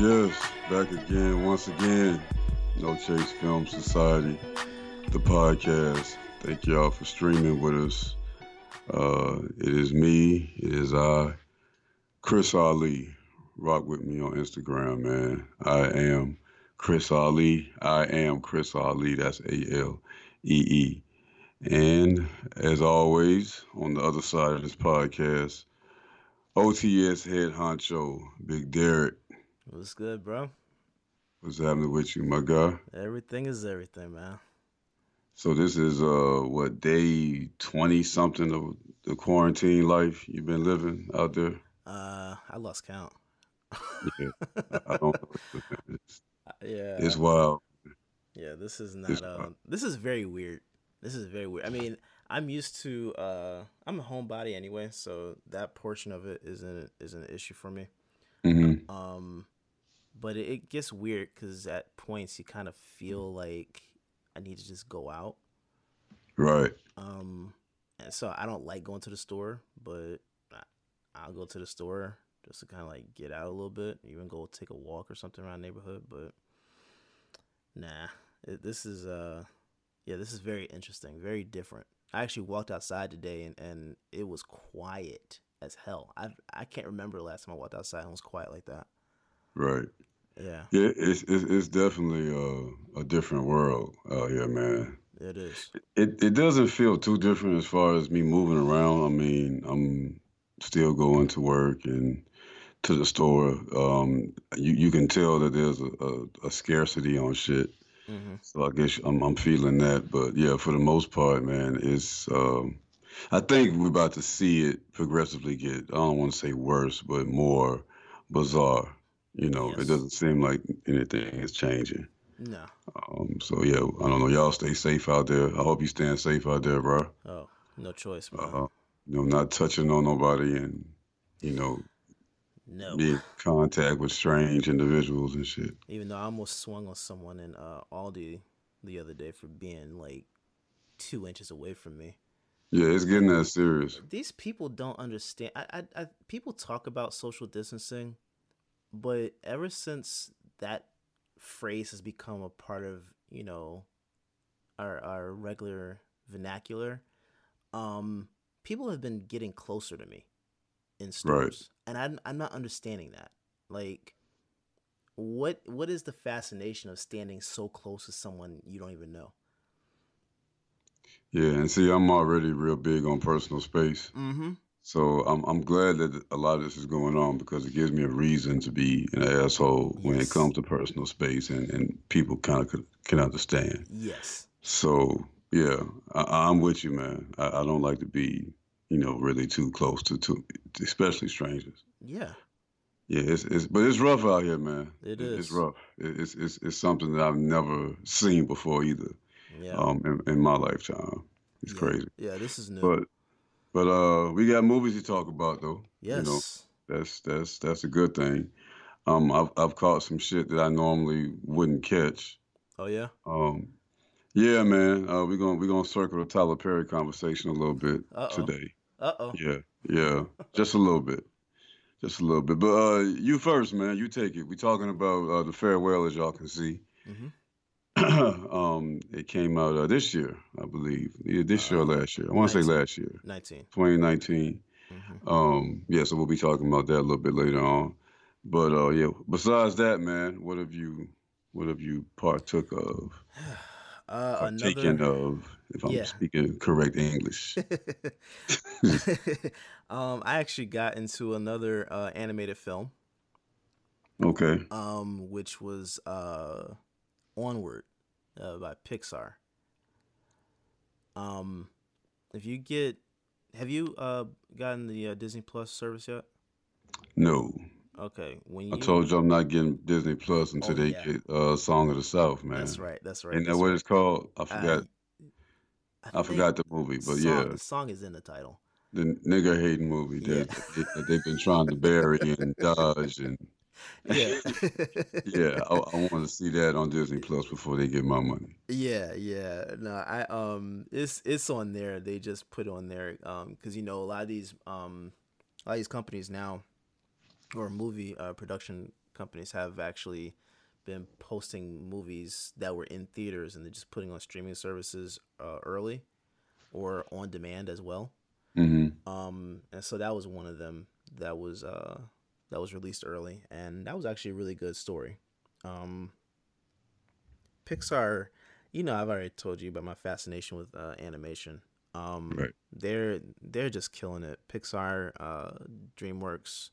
yes, back again, once again. No Chase Film Society, the podcast. Thank y'all for streaming with us. Uh, it is me, it is I, Chris Alee. Rock with me on Instagram, man. I am Chris Alee. I am Chris Alee. That's A L E E. And as always, on the other side of this podcast, OTS head honcho, Big Derek. What's good, bro? What's happening with you, my guy? Everything is everything, man. So this is uh what day twenty something of the quarantine life you've been living out there. Uh, I lost count. Yeah, I, don't. It's, Yeah, it's wild. yeah. This is not. Uh, this is very weird. This is very weird. I mean, I'm used to. Uh, I'm a homebody anyway, so that portion of it isn't is an issue for me. hmm Um, but it, it gets weird because at points you kind of feel like I need to just go out. Right. Um, and so I don't like going to the store, but I, I'll go to the store just to kind of like get out a little bit, even go take a walk or something around the neighborhood. But nah, it, this is uh, yeah, this is very interesting, very different. I actually walked outside today and, and it was quiet as hell. I I can't remember the last time I walked outside and it was quiet like that. Right. Yeah, Yeah. It's it's, it's definitely uh, a different world out here, man. it is. It it doesn't feel too different as far as me moving around. I mean, I'm still going to work and to the store. Um, you you can tell that there's a, a, a scarcity on shit. hmm So I guess I'm I'm feeling that. But yeah, for the most part, man, it's um, I think we're about to see it progressively get. I don't want to say worse, but more bizarre. You know, it doesn't seem like anything is changing. No. Um, so yeah, I don't know. Y'all stay safe out there. I hope you staying safe out there, bro. Oh, no choice, man. Uh, you know, not touching on nobody and you know, no. be in contact with strange individuals and shit. Even though I almost swung on someone in uh, Aldi the other day for being like two inches away from me. Yeah, it's getting that serious. These people don't understand. I, I, I people talk about social distancing, but ever since that phrase has become a part of you know our our regular vernacular, um, people have been getting closer to me in stores, and I'm I'm not understanding that. Like, what what is the fascination of standing so close to someone you don't even know? Yeah, and see, I'm already real big on personal space. Mm-hmm. So I'm I'm glad that a lot of this is going on because it gives me a reason to be an asshole when it comes to personal space and, and people kind of can understand. Yes. So yeah, I, I'm with you, man. I, I don't like to be, you know, really too close to, to especially strangers. Yeah. Yeah, it's, it's but it's rough out here, man. It It- It's rough. It- It's it's it's something that I've never seen before either. Yeah. Um, in, in my lifetime, it's yeah. crazy. Yeah. This is new. But but uh, we got movies to talk about though. You know, yes. that's that's that's a good thing. Um, I've I've caught some shit that I normally wouldn't catch. Oh yeah. Um, yeah, man. Uh, we're gonna we're gonna circle the Tyler Perry conversation a little bit Uh oh. today. Uh oh. Yeah, yeah, just a little bit, just a little bit. But uh, you first, man. You take it. We're talking about uh, the farewell, as y'all can see. Mm-hmm. um, it came out uh, this year, I believe. Either this year or Uh, last year. I want to say last year, Nineteen. 2019. Mm-hmm. Um, yeah, so we'll be talking about that a little bit later on. But uh, yeah, besides that, man, what have you what have you partook of? Uh, Partaken another. of, if I'm Yeah. speaking correct English. um, I actually got into another uh, animated film, Okay. um, which was uh, Onward uh, by Pixar. Um, if you get, have you uh gotten the uh, Disney Plus service yet? No. Okay, when I told you I'm not getting Disney Plus until Oh, they yeah. get uh Song of the South, man. that's right, that's right. Isn't that that's what right. it's called? I forgot. Um, I, think forgot the movie, but song, yeah, the song is in the title. the nigger hating movie Yeah. that, that, that they've been trying to bury and dodge and Yeah. yeah, I, I want to see that on Disney Plus before they get my money. Yeah, yeah. No, I um it's it's on there. They just put on there um cuz you know a lot of these um a lot of these companies now or movie uh, production companies have actually been posting movies that were in theaters and they're just putting on streaming services uh, early or on demand as well. Mm-hmm. Um, and so that was one of them that was uh, that was released early, and that was actually a really good story. Um, Pixar, you know, I've already told you about my fascination with uh, animation. Um, Right. They're they're just killing it. Pixar, uh, DreamWorks,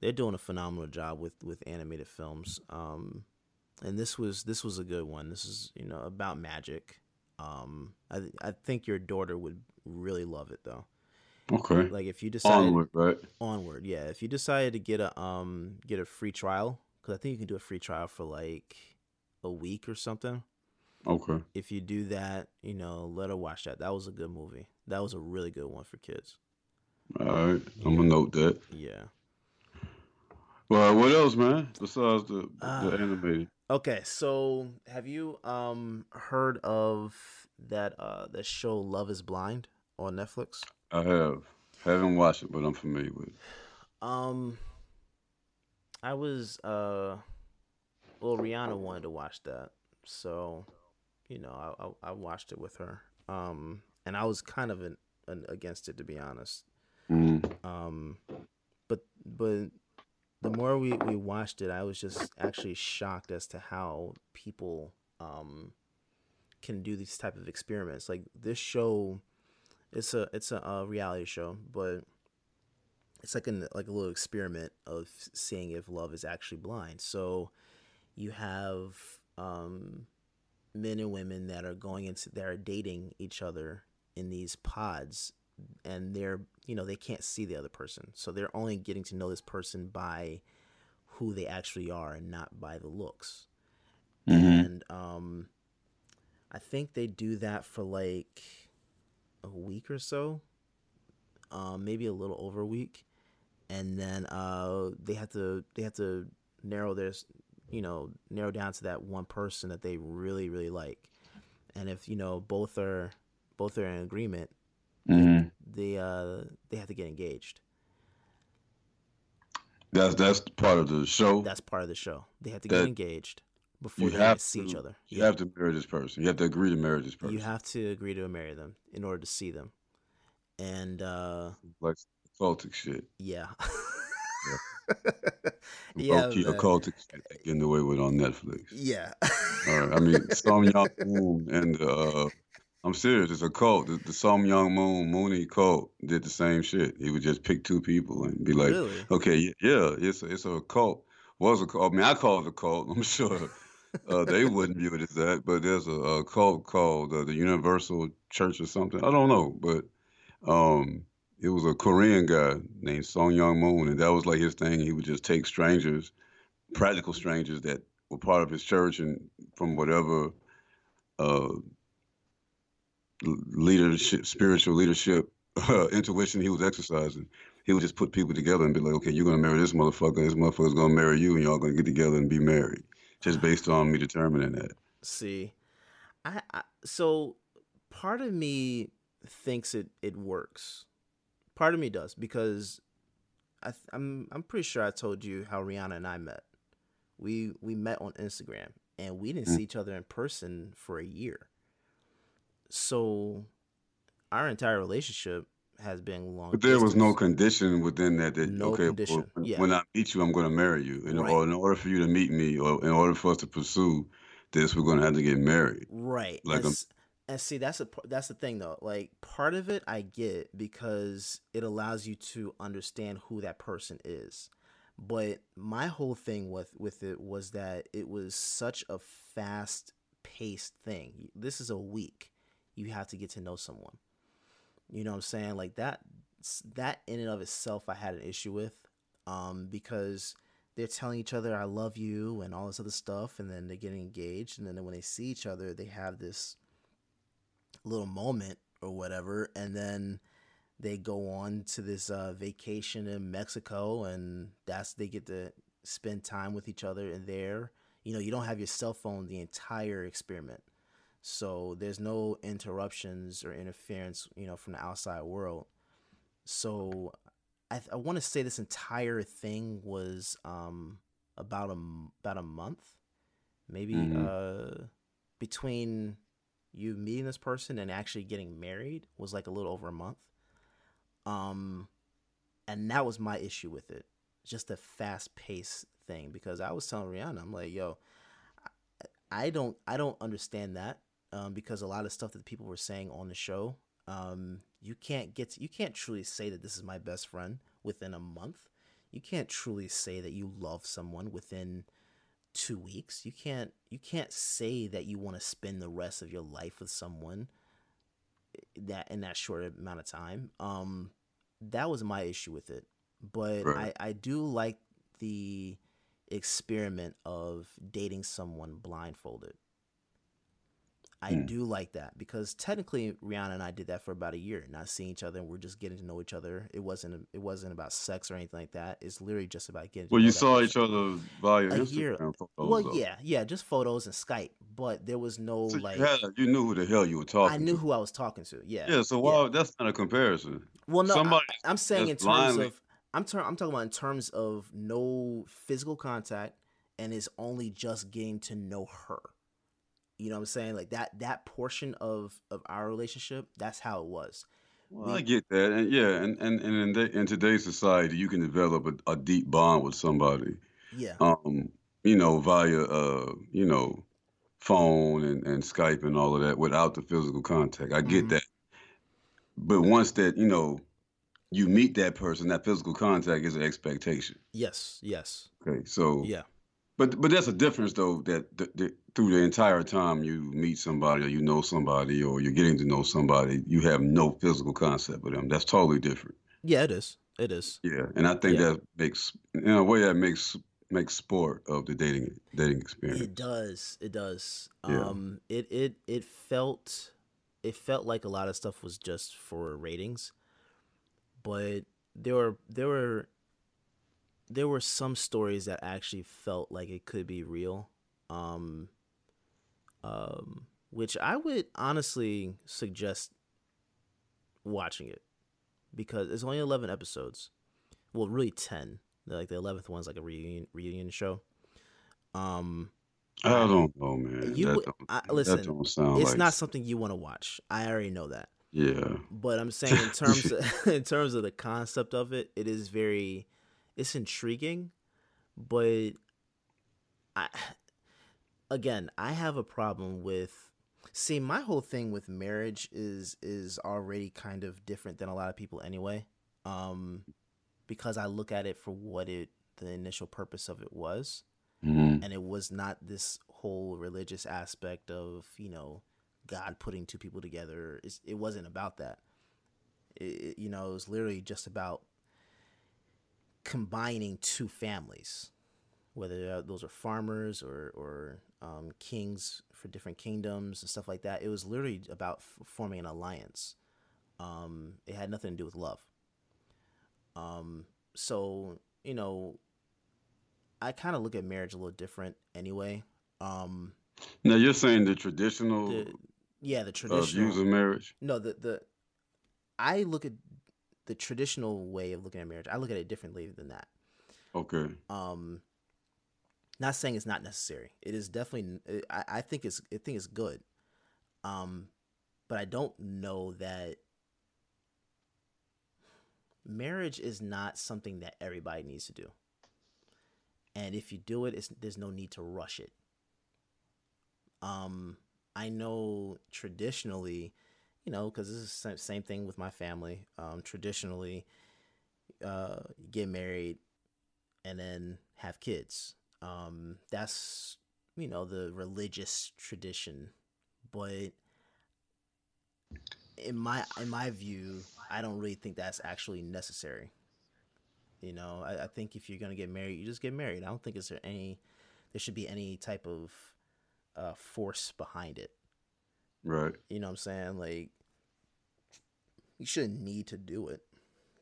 they're doing a phenomenal job with with animated films. Um, and this was this was a good one. This is you know about magic. Um, I I think your daughter would really love it though. Okay. Like if you decide Onward, right? onward, yeah. If you decided to get a um get a free trial, because I think you can do a free trial for like a week or something. Okay. If you do that, you know, let her watch that. That was a good movie. That was a really good one for kids. All right. I'm gonna note that. Yeah. Well, what else, man? Besides the the Uh, animated. Okay, so have you um heard of that uh that show Love Is Blind on Netflix? I have. Haven't watched it, but I'm familiar with it. Um, I was uh, well, Rihanna wanted to watch that, so you know, I I, I watched it with her. Um, and I was kind of an, an against it to be honest. Mm. Um, but but the more we we watched it, I was just actually shocked as to how people um can do these type of experiments. Like this show, it's a it's a, a reality show, but it's like an like a little experiment of seeing if love is actually blind. So you have um men and women that are going into that are dating each other in these pods and they're you know they can't see the other person so they're only getting to know this person by who they actually are and not by the looks Mhm. and um i think they do that for like a week or so um maybe a little over a week. And then uh they have to they have to narrow their you know narrow down to that one person that they really really like. And if you know both are both are in agreement Mhm. they uh they have to get engaged. That's that's part of the show. that's part of the show. They have to That get engaged before you they have see each to- other You have to marry this person. You have to agree to marry this person. you have to agree to marry them in order to see them and uh like occultic shit. yeah Yeah, yeah occultic shit getting away with on Netflix. yeah right. I mean, Sun Myung Moon and uh, I'm serious. It's a cult. The, the Sun Myung Moon Moonie cult did the same shit. He would just pick two people and be like, really okay, yeah, it's a, it's a cult. Was a cult. I mean, I call it a cult. I'm sure uh, they wouldn't view it as that, but there's a, a cult called uh, the Universal Church or something. I don't know, but um, it was a Korean guy named Sun Myung Moon, and that was like his thing. He would just take strangers, practical strangers that were part of his church and from whatever uh, leadership, spiritual leadership, intuition he was exercising. He would just put people together and be like, okay, you're gonna marry this motherfucker, this motherfucker's gonna marry you, and y'all gonna get together and be married, just based on me determining that. see I, I so part of me thinks it it works part of me does because I, th- I'm I'm pretty sure I told you how Rihanna and I met. We we met on Instagram and we didn't Mm. see each other in person for a year. So our entire relationship has been long. But there was no condition within that that No okay, well, yeah. when I meet you, I'm gonna marry you, in, Right. or in order for you to meet me, or in order for us to pursue this, we're gonna have to get married. Right. Like and, and see that's a that's the thing though. Like part of it I get because it allows you to understand who that person is. But my whole thing with with it was that it was such a fast paced thing. This is a week. You have to get to know someone. You know what I'm saying? Like that that in and of itself I had an issue with um because they're telling each other I love you and all this other stuff and then they're getting engaged and then when they see each other they have this little moment or whatever and then they go on to this uh, vacation in Mexico and that's they get to spend time with each other and there you know you don't have your cell phone the entire experiment so there's no interruptions or interference you know from the outside world so I, I want to say this entire thing was um, about a about a month, maybe Mhm. uh between you meeting this person and actually getting married was like a little over a month. Um and that was my issue with it. Just a fast paced thing because I was telling Rihanna, I'm like, yo, I don't I don't understand that. Um, because a lot of stuff that people were saying on the show, um, you can't get to, you can't truly say that this is my best friend within a month. You can't truly say that you love someone within two weeks. You can't you can't say that you want to spend the rest of your life with someone eh, that in that short amount of time. Um, that was my issue with it. But Right. I, I do like the experiment of dating someone blindfolded. I Hmm. do like that because technically Rihanna and I did that for about a year, not seeing each other and we're just getting to know each other. It wasn't it wasn't about sex or anything like that. It's literally just about getting. to Well, know you saw each other via A year- photos. Well, though. yeah, yeah, just photos and Skype, but there was no So like. you, had, you knew who the hell you were talking. I knew to. who I was talking to. Yeah. Yeah. So why? That's not a comparison. Well, no, somebody I, am saying in terms blindly- of I'm ter- I'm talking about in terms of no physical contact and it's only just getting to know her. You know what I'm saying? Like that that portion of of our relationship, that's how it was. Well, We- I get that, and yeah, and and, and in, the, in today's society, you can develop a, a deep bond with somebody, Yeah. um, you know, via uh, you know, phone and, and Skype and all of that without the physical contact. I get Mhm. that, but once that you know, you meet that person, that physical contact is an expectation. Yes. Yes. Okay, so Yeah. But but that's a difference though that, that, that through the entire time you meet somebody or you know somebody or you're getting to know somebody, you have no physical concept with them. That's totally different. Yeah, it is. It is. Yeah, and I think Yeah. that makes in a way that makes makes sport of the dating dating experience. It does. It does. Yeah. Um it it it felt it felt like a lot of stuff was just for ratings. But there were there were there were some stories that actually felt like it could be real. Um um which I would honestly suggest watching it because it's only 11 episodes. Well, really 10. Like the 11th one's like a reunion reunion show. Um I don't know, man. You that, would- don't, I- that listen, don't sound it's like not something you want to watch. I already know that. yeah. But I'm saying in terms of, in terms of the concept of it, it is very it's intriguing, but I again, I have a problem with see my whole thing with marriage is is already kind of different than a lot of people anyway. Um because I look at it for what it the initial purpose of it was Mhm. and it was not this whole religious aspect of you know God putting two people together. It's, it wasn't about that. It- you know, it was literally just about combining two families, whether uh, those are farmers or or um, kings for different kingdoms and stuff like that. It was literally about f- forming an alliance. Um, it had nothing to do with love. Um, so you know, I kind of look at marriage a little different anyway. Um, Now you're saying the traditional the, yeah, the uh, traditional. views of marriage. no, the the I look at the traditional way of looking at marriage. I look at it differently than that. Okay. Um, not saying it's not necessary. It is definitely. I, I think it's. I think it's good. Um, but I don't know that marriage is not something that everybody needs to do. And if you do it, it's, there's no need to rush it. Um, I know traditionally, you know, because this is the same- thing with my family. Um, traditionally, uh, get married and then have kids. Um, that's you know the religious tradition, but in my in my view, I don't really think that's actually necessary. You know, I, I think if you're gonna get married, you just get married. I don't think is there any there should be any type of uh, force behind it. Right. You know what I'm saying? Like you shouldn't need to do it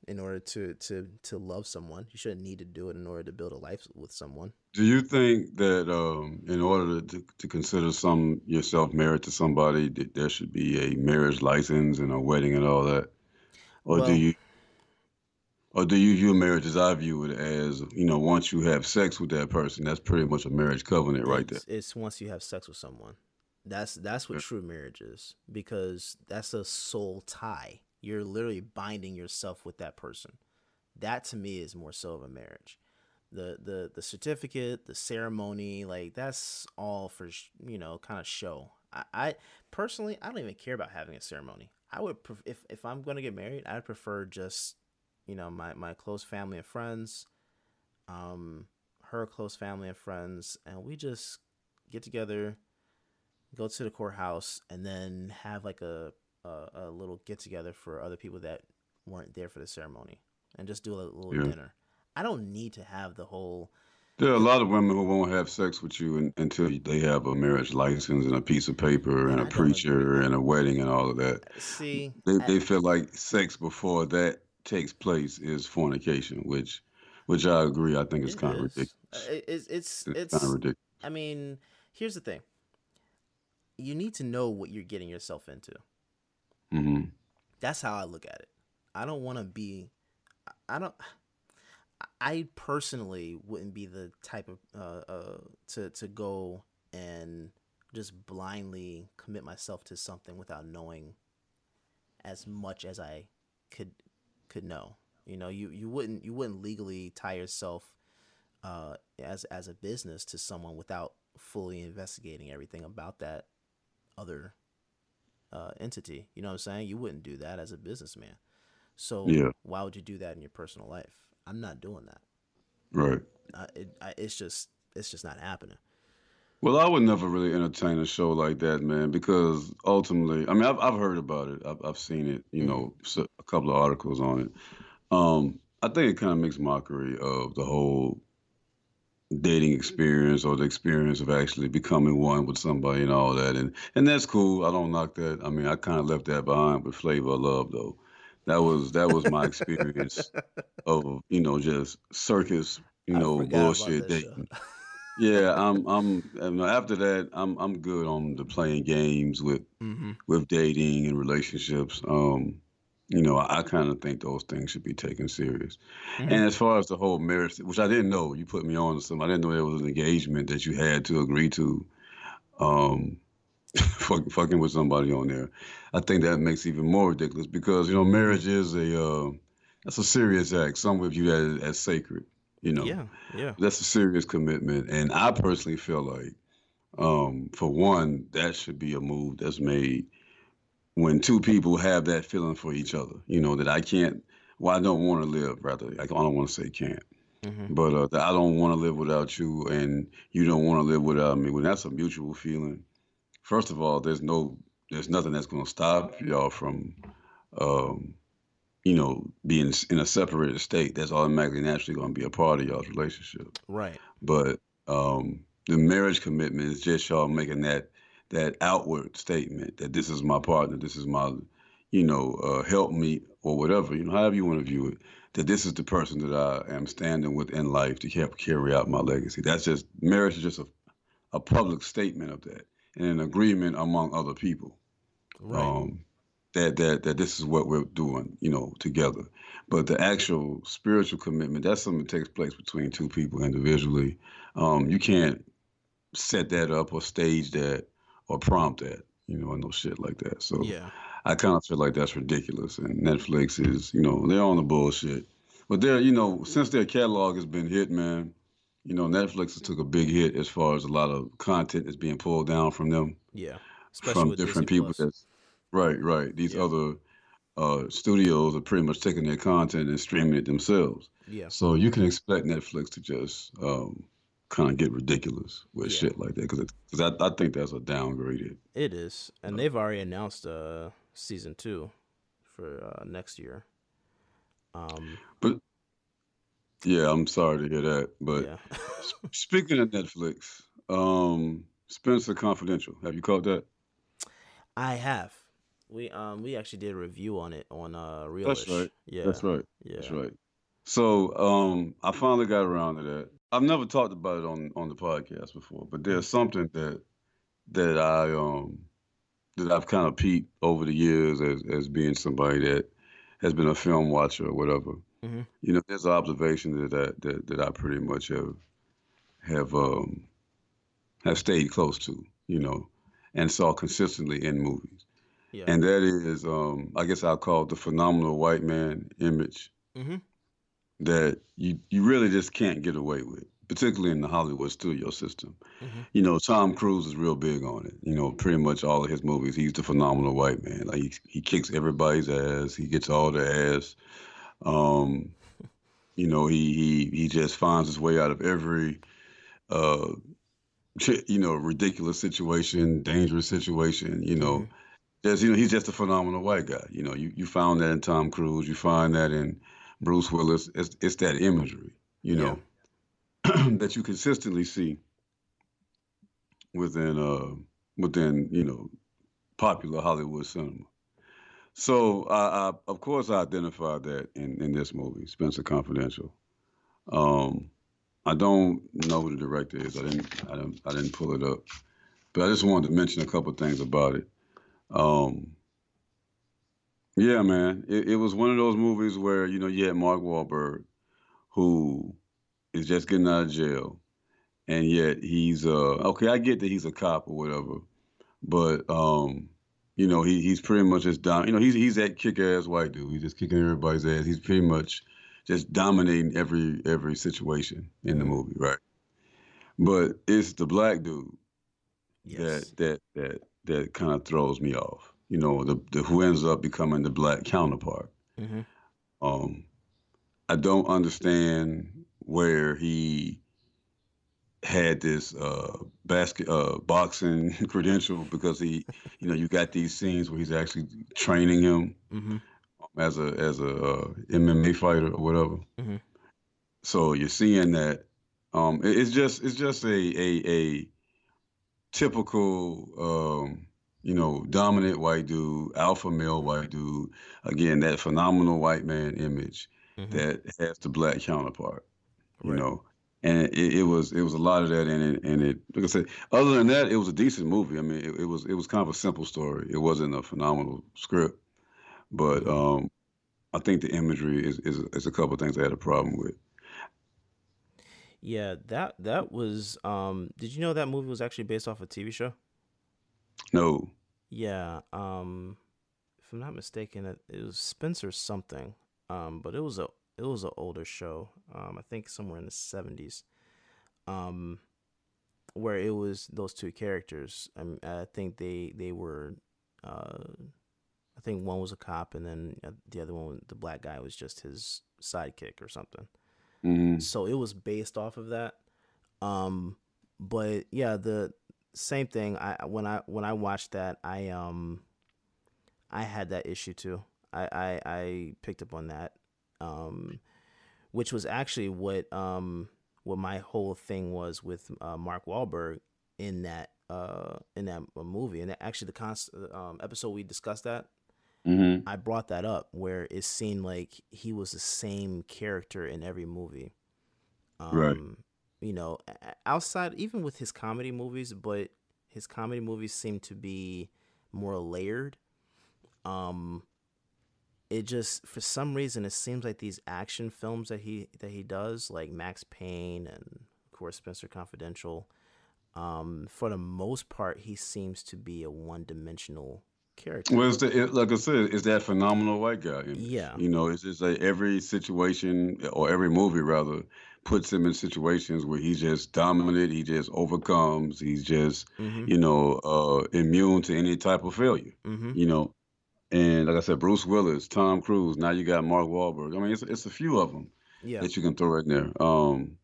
in order to to to love someone. You shouldn't need to do it in order to build a life with someone. Do you think that um, in order to, to consider some yourself married to somebody, that there should be a marriage license and a wedding and all that, or Well- do you, or do you view marriage as I view it as, you know, once you have sex with that person, that's pretty much a marriage covenant right there. It's once you have sex with someone. That's that's what yeah. true marriage is because that's a soul tie. You're literally binding yourself with that person. That to me is more so of a marriage. The the the certificate, the ceremony, like that's all for you know kind of show. I, I personally I don't even care about having a ceremony. I would pref- if if I'm going to get married, I'd prefer just you know my my close family and friends, um, her close family and friends, and we just get together, go to the courthouse, and then have like a a, a little get together for other people that weren't there for the ceremony, and just do a little yeah. dinner. I don't need to have the whole. There are a lot of women who won't have sex with you in, until they have a marriage license and a piece of paper and, and a preacher and a wedding and all of that. See, they, I, they feel like sex before that takes place is fornication, which which I agree. I think it's it kind of ridiculous. Uh, it's it's it's, it's kind of ridiculous. I mean, here's the thing: you need to know what you're getting yourself into. Mm-hmm. That's how I look at it. I don't want to be. I don't. I personally wouldn't be the type of uh, uh to to go and just blindly commit myself to something without knowing as much as I could could know. You know, you, you wouldn't you wouldn't legally tie yourself uh, as as a business to someone without fully investigating everything about that other uh, entity. You know what I'm saying? You wouldn't do that as a businessman. So yeah. why would you do that in your personal life? I'm not doing that. Right. Uh, it, I, it's just it's just not happening. Well, I would never really entertain a show like that, man, because ultimately, I mean, I've, I've heard about it, I've, I've seen it, you know, a couple of articles on it. Um, I think it kind of makes mockery of the whole dating experience or the experience of actually becoming one with somebody and all that, and and that's cool. I don't knock that. I mean, I kind of left that behind with Flavor of Love, though. That was that was my experience of you know just circus, you know, bullshit dating. Yeah, I'm. I'm. After that, I'm. I'm good on the playing games with mm-hmm. with dating and relationships. Um, you know, I, I kind of think those things should be taken serious. Mm-hmm. And as far as the whole marriage, which I didn't know, you put me on to some. I didn't know there was an engagement that you had to agree to. Um, fucking, fucking with somebody on there. I think that makes even more ridiculous because you know marriage is a uh, that's a serious act. Some of you that as, as sacred. You know, yeah, yeah, that's a serious commitment, and I personally feel like, um, for one, that should be a move that's made when two people have that feeling for each other. You know that I can't, well, I don't want to live. Rather, I don't want to say can't. Mm-hmm. But uh, that I don't want to live without you, and you don't want to live without me. When that's a mutual feeling, first of all, there's no, there's nothing that's going to stop y'all from um, you know, being in a separated state, that's automatically naturally going to be a part of y'all's relationship. Right. But um, the marriage commitment is just y'all making that that outward statement that this is my partner, this is my, you know, uh, help me or whatever, you know, however you want to view it. That this is the person that I am standing with in life to help carry out my legacy. That's just marriage is just a, a public statement of that and an agreement among other people. Right. Um, that that that this is what we're doing, you know, together. But the actual spiritual commitment, that's something that takes place between two people individually. Um, you can't set that up or stage that or prompt that, you know, and no shit like that. So yeah. I kind of feel like that's ridiculous. And Netflix is, you know, they're on the bullshit. But they're, you know, since their catalog has been hit, man, you know, Netflix has took a big hit as far as a lot of content is being pulled down from them. Yeah. Especially from different Disney people Plus. that's Right, right. These yeah. other uh, studios are pretty much taking their content and streaming it themselves. Yeah. So you can expect Netflix to just um, kind of get ridiculous with yeah. shit like that because because I, I think that's a downgraded. It is, and uh, they've already announced uh, season two for uh, next year. Um, but yeah, I'm sorry to hear that. But yeah. speaking of Netflix, um, Spencer Confidential, have you caught that? I have. We um we actually did a review on it on uh Real. That's right. Yeah. That's right. Yeah. That's right. So um I finally got around to that. I've never talked about it on on the podcast before, but there's something that that I um that I've kind of peeped over the years as as being somebody that has been a film watcher or whatever. Mm-hmm. You know, there's an observation that I, that that I pretty much have have um, have stayed close to. You know, and saw consistently in movies. Yeah. And that is, um, I guess I'll call it the phenomenal white man image mm-hmm. That you you really just can't get away with particularly in the Hollywood studio system. Mm-hmm. You know, Tom Cruise is real big on it. You know, pretty much all of his movies, he's the phenomenal white man. Like he, he kicks everybody's ass. He gets all the ass. Um, you know, he he he just finds his way out of every uh you know, ridiculous situation, dangerous situation, you know. Mm-hmm. Just, you know, he's just a phenomenal white guy. You know, you, you found that in Tom Cruise, you find that in Bruce Willis. It's it's that imagery, you know. Yeah that you consistently see within uh within you know popular Hollywood cinema. So I, I of course I identified that in in this movie, Spencer Confidential. Um, I don't know who the director is. I didn't I didn't I didn't pull it up, but I just wanted to mention a couple things about it. Um, yeah, man, it, it was one of those movies where you know you had Mark Wahlberg, who is just getting out of jail, and yet he's uh okay. I get that he's a cop or whatever, but um, you know he he's pretty much just down. You know he's he's that kick ass white dude. He's just kicking everybody's ass. He's pretty much just dominating every every situation in the movie, right? But it's the black dude yes. that that that that kind of throws me off. You know, the, the who ends up becoming the black counterpart. Mm-hmm. Um, I don't understand where he had this uh, basket uh, boxing credential because he, you know, you got these scenes where he's actually training him mm-hmm. as a as a uh, MMA fighter or whatever. Mm-hmm. So you're seeing that. Um, it, it's just it's just a a, a typical um, you know dominant white dude, alpha male white dude. Again, that phenomenal white man image mm-hmm. that has the black counterpart you right. know. And it, it, was it was a lot of that in it, and it like I said. Other than that, it was a decent movie. I mean, it, it was it was kind of a simple story. It wasn't a phenomenal script, but mm-hmm. um, I think the imagery is, is is a couple things I had a problem with. Yeah, that that was. Um, did you know that movie was actually based off a TV show? No. Yeah. Um, if I'm not mistaken, it, it was Spencer something. Um, but it was a it was an older show. Um, I think somewhere in the seventies. Um, where it was those two characters. I, mean, I think they they were. Uh, I think one was a cop, and then uh, the other one, the black guy, was just his sidekick or something. Mm-hmm. So it was based off of that. Um, but yeah, the same thing. I when I when I watched that, I um, I had that issue too. I I, I picked up on that um, which was actually what um, what my whole thing was with uh, Mark Wahlberg in that uh, in that uh, movie. And actually, the const- um, episode we discussed that, mm-hmm. I brought that up where it seemed like he was the same character in every movie. Um, right. You know, outside even with his comedy movies, but his comedy movies seem to be more layered. Um, it just for some reason it seems like these action films that he that he does like Max Payne and of course Spencer Confidential um, for the most part he seems to be a one-dimensional character. Well, it's the, it, like I said, it's that phenomenal white guy. Yeah, you know, it's just like every situation or every movie rather puts him in situations where he's just dominant. He just overcomes. He's just mm-hmm. you know uh, immune to any type of failure. Mm-hmm. You know, and like I said, Bruce Willis, Tom Cruise. Now you got Mark Wahlberg. I mean, it's it's a few of them yeah. that you can throw in there. Um,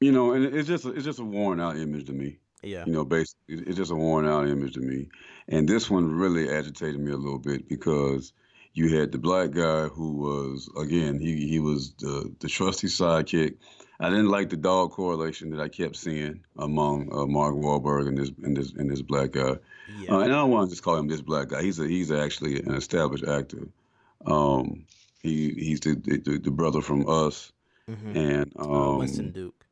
you know, and it's just it's just a worn out image to me. Yeah. You know, basically, it's just a worn out image to me. And this one really agitated me a little bit because you had the black guy who was again he he was the the trusty sidekick I didn't like the dog correlation that I kept seeing among uh, Mark Wahlberg and this and this and this black guy. Yeah. Uh, and I don't want to just call him this black guy. He's a, he's actually an established actor. Um, he he's the, the, the brother from Us, mm-hmm. and uh, um, Winston Duke.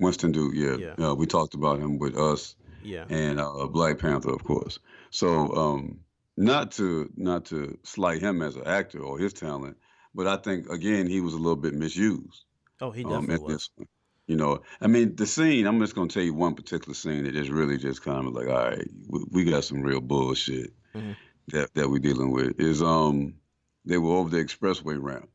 Winston Duke, yeah. yeah. Uh, we talked about him with Us. Yeah. And uh, Black Panther, of course. So um, not to not to slight him as an actor or his talent, but I think again he was a little bit misused. Oh, he definitely um, was. One. You know, I mean, the scene. I'm just gonna tell you one particular scene that is really just kind of like, all right, we, we got some real bullshit mm-hmm. that that we're dealing with. Is um, they were over the expressway ramp.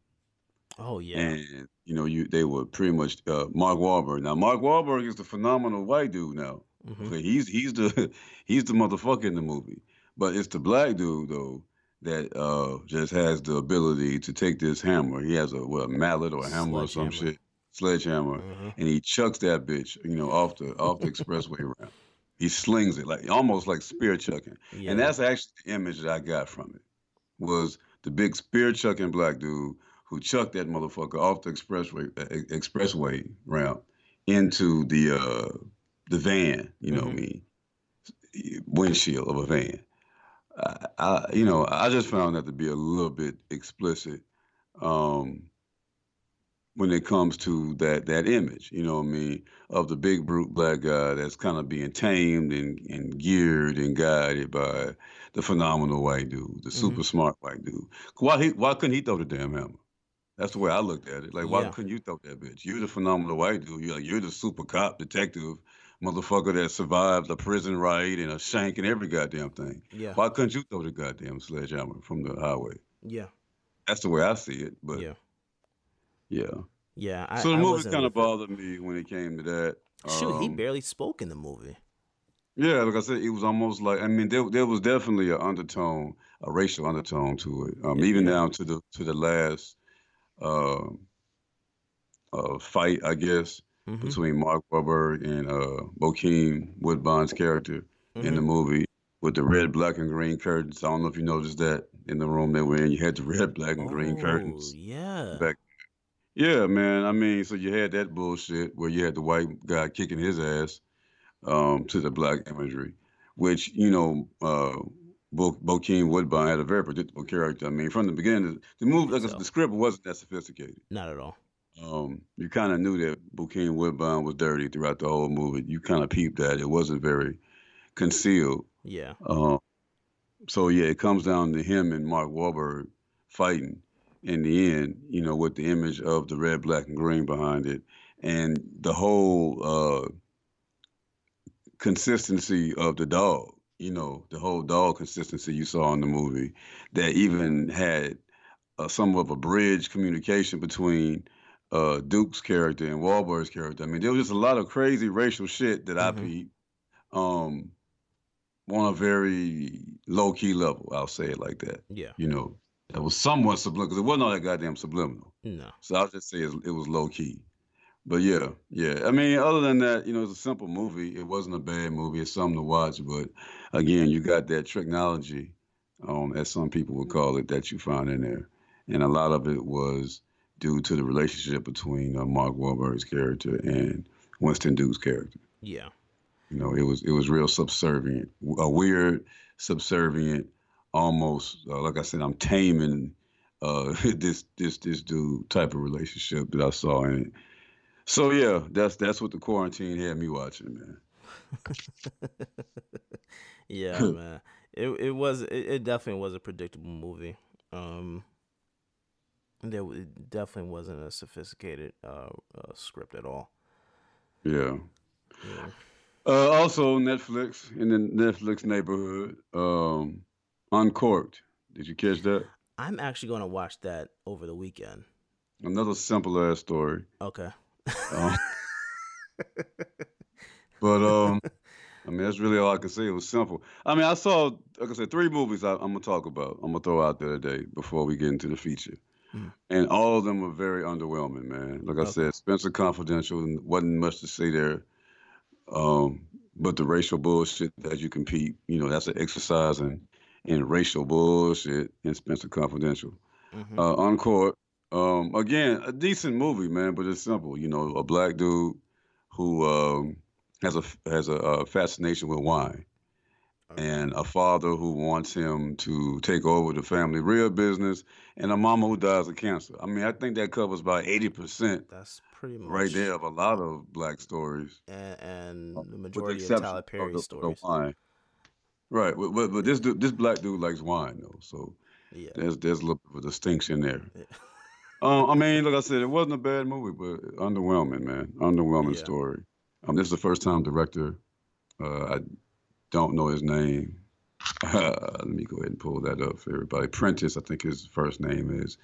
Oh yeah. And you know, you they were pretty much uh, Mark Wahlberg. Now Mark Wahlberg is the phenomenal white dude now. Mm-hmm. Okay, he's he's the he's the motherfucker in the movie. But it's the black dude though that uh, just has the ability to take this hammer. He has a what, a mallet or a hammer or some shit, sledgehammer, mm-hmm. and he chucks that bitch, you know, off the off the expressway ramp. He slings it like almost like spear chucking, yeah. and that's actually the image that I got from it. Was the big spear chucking black dude who chucked that motherfucker off the expressway uh, expressway ramp into the uh, the van, you know mm-hmm. me, windshield of a van. I, I, you know, I just found that to be a little bit explicit um, when it comes to that that image. You know what I mean of the big brute black guy that's kind of being tamed and, and geared and guided by the phenomenal white dude, the super mm-hmm. smart white dude. Why he, why couldn't he throw the damn hammer? That's the way I looked at it. Like, why yeah. couldn't you throw that bitch? You're the phenomenal white dude. You're like, you're the super cop detective motherfucker that survived a prison riot and a shank and every goddamn thing. Yeah. Why couldn't you throw the goddamn sledgehammer from the highway? Yeah. That's the way I see it. But yeah. Yeah. Yeah. I, so the movie kind of bothered me when it came to that. Shoot, um, he barely spoke in the movie. Yeah, like I said, it was almost like I mean, there there was definitely an undertone, a racial undertone to it. Um, yeah, even down to the to the last uh, uh, fight, I guess mm-hmm. between Mark Wahlberg and uh, Bokeem Woodbine's character mm-hmm. in the mm-hmm. movie with the red, black, and green curtains. I don't know if you noticed that in the room they were in. You had the red, black, and green oh, curtains. Yeah. Back. Yeah, man. I mean, so you had that bullshit where you had the white guy kicking his ass um, to the black imagery, which you know. Uh, Bo- Bokeem Woodbine had a very predictable character. I mean, from the beginning, the, the movie, like so. the script wasn't that sophisticated. Not at all um, you kind of knew that Bokeem Woodbine was dirty throughout the whole movie. You kind of peeped that it wasn't very concealed. Yeah. Um, so yeah, it comes down to him and Mark Wahlberg fighting in the end. You know, with the image of the red, black, and green behind it, and the whole uh, consistency of the dog. You know, the whole dog consistency you saw in the movie that even had uh, some of a bridge communication between uh, Duke's character and Wahlberg's character. I mean, there was just a lot of crazy racial shit that mm-hmm. I peeped um, on a very low key level. I'll say it like that. Yeah. You know, it was somewhat subliminal because it wasn't all that goddamn subliminal. No. So I'll just say it, it was low key. But yeah, yeah. I mean, other than that, you know, it's a simple movie. It wasn't a bad movie. It's something to watch. But again, you got that technology, um, as some people would call it, that you found in there. And a lot of it was due to the relationship between uh, Mark Wahlberg's character and Winston Duke's character. Yeah. You know, it was it was real subservient, a weird, subservient, almost uh, like I said, I'm taming uh, this this this dude type of relationship that I saw in it. So yeah, that's that's what the quarantine had me watching, man. yeah, man. It it was it, it definitely was a predictable movie. Um, there definitely wasn't a sophisticated uh, uh, script at all. Yeah. yeah. Uh, also, Netflix in the Netflix neighborhood, um, Uncorked. Did you catch that? I'm actually going to watch that over the weekend. Another simple ass story. Okay. Um, but um, I mean, that's really all I can say. It was simple. I mean, I saw, like I said, three movies I, am gonna talk about. I'm gonna throw out there today before we get into the feature. And all of them were very underwhelming, man. Like I said, Spencer Confidential wasn't much to say there. Um, but the racial bullshit that you compete, you know, that's an exercise in, in racial bullshit in Spencer Confidential. Mm-hmm. Uh, Uncorked, um, again, a decent movie, man, but it's simple. You know, a black dude who um, has a has a, a fascination with wine and a father who wants him to take over the family real business, and a mama who dies of cancer. I mean, I think that covers about eighty percent. That's pretty much right there of a lot of black stories, and, and um, the majority the of Tyler Perry of the, stories. The wine. Right, but, but, this this black dude likes wine though, so yeah. there's there's a little bit of a distinction there. Um, I mean, like I said, it wasn't a bad movie, but underwhelming, man. Underwhelming Yeah. story. Um, this is the first time director. Uh, I don't know his name. let me go ahead and pull that up for everybody. Prentice, I think his first name is.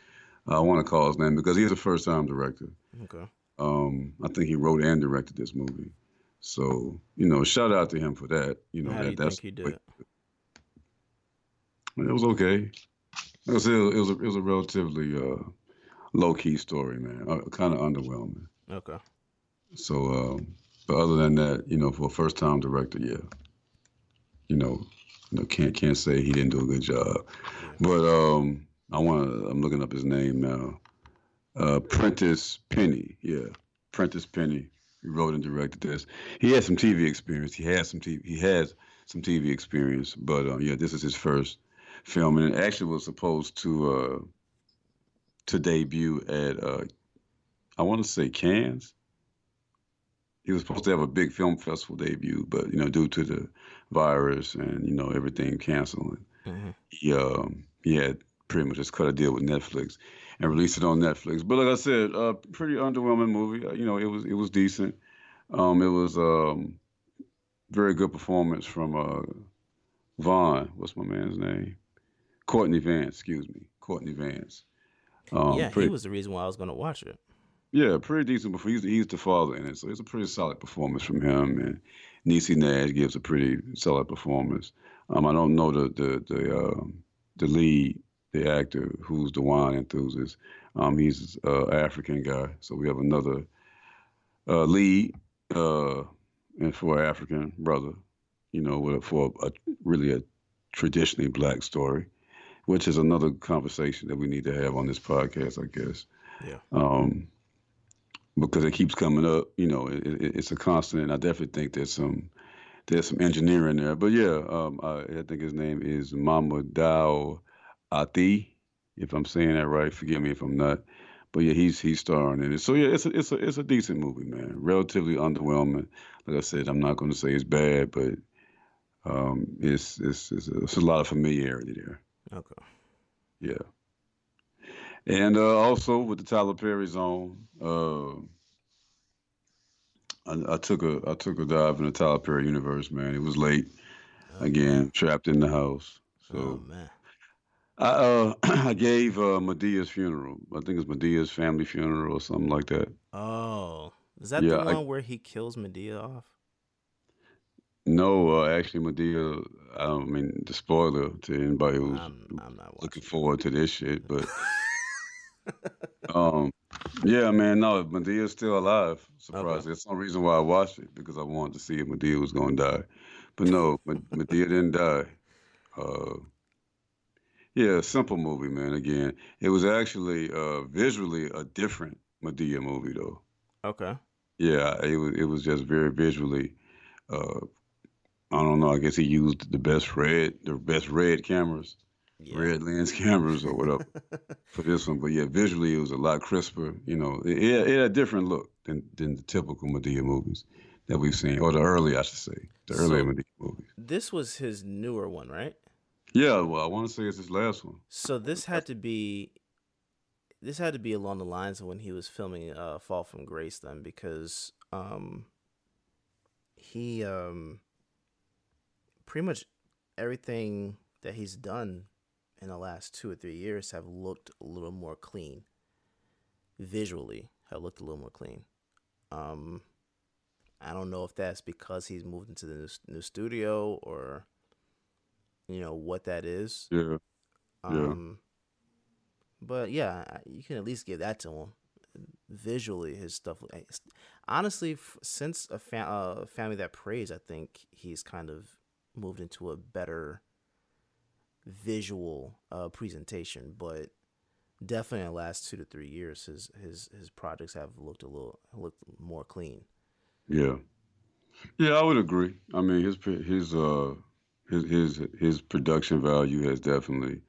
I want to call his name because he's a first time director. Okay. Um, I think he wrote and directed this movie. So, you know, shout out to him for that. You know, How do you that's think he did? it was okay. It was, it was, a, it was a relatively uh, low key story, man. Uh, kind of underwhelming. Okay. So, um, but other than that, you know, for a first time director, yeah, you know, you know, can't can't say he didn't do a good job. But um, I want to. I'm looking up his name now. Uh, Prentice Penny, yeah, Prentice Penny. He wrote and directed this. He has some TV experience. He has some TV. He has some TV experience. But uh, yeah, this is his first film, and it actually was supposed to uh, to debut at uh, I want to say Cannes he was supposed to have a big film festival debut, but you know, due to the virus and you know everything canceling, Mhm. he um, he had pretty much just cut a deal with Netflix and released it on Netflix. But like I said, uh, pretty underwhelming movie. Uh, You know, it was it was decent. Um, it was um, very good performance from uh, Vaughn. What's my man's name? Courtney Vance. Excuse me, Courtney Vance. Um, yeah, pretty- he was the reason why I was gonna watch it. Yeah, pretty decent. Before he's he's the father in it, so it's a pretty solid performance from him. And Niecy Nash gives a pretty solid performance. Um, I don't know the the the um, the lead, the actor who's the wine enthusiast. Um, he's uh African guy, so we have another uh, lead, uh, and for an African brother, you know, with- for a, really a traditionally black story, which is another conversation that we need to have on this podcast, I guess. Yeah. Um, because it keeps coming up, you know, it, it, it's a constant, and I definitely think there's some there's some engineering there. But yeah, um, I, I think his name is Mama Dao Ati, if I'm saying that right. Forgive me if I'm not. But yeah, he's he's starring in it. So yeah, it's a it's a it's a decent movie, man. Relatively underwhelming. Like I said, I'm not going to say it's bad, but um, it's it's it's a, it's a lot of familiarity there. Okay. Yeah. And uh, also with the Tyler Perry zone, uh, I, I took a I took a dive in the Tyler Perry universe, man. It was late. Again, trapped in the house. Oh So man. I uh, I gave uh, Madea's funeral. I think it's Madea's family funeral or something like that. Oh, is that Yeah, the I- one where he kills Madea off? No, uh, actually, Madea. I don't mean, the spoiler to anybody who's I'm, I'm not looking forward to this shit, but um, yeah, man, no, Madea's still alive. Surprised. That's no reason why I watched it because I wanted to see if Madea was going to die, but no, Madea didn't die. Uh, yeah, simple movie, man. Again, it was actually uh, visually a different Madea movie, though. Okay. Yeah, it was it was just very visually. Uh, I don't know. I guess he used the best red, the best red cameras, Yeah. red lens cameras or whatever for this one. But yeah, visually it was a lot crisper. You know, it, it, it had a different look than than the typical Madea movies that we've seen, or the early, I should say, the earlier So- Madea movies. This was his newer one, right? Yeah, well, I want to say it's his last one. So this had to be this had to be along the lines of when he was filming uh Fall from Grace then because um he um pretty much everything that he's done in the last 2 or 3 years have looked a little more clean visually have looked a little more clean um I don't know if that's because he's moved into the new, new studio or you know what that is Yeah, Yeah. um, but yeah, you can at least give that to him. Visually, his stuff. Honestly, f- since a fa- uh, family that preys, I think he's kind of moved into a better visual uh, presentation. But definitely, in the last two to three years, his his his projects have looked a little looked more clean. yeah, yeah. I would agree. I mean, his his uh his his his production value has definitely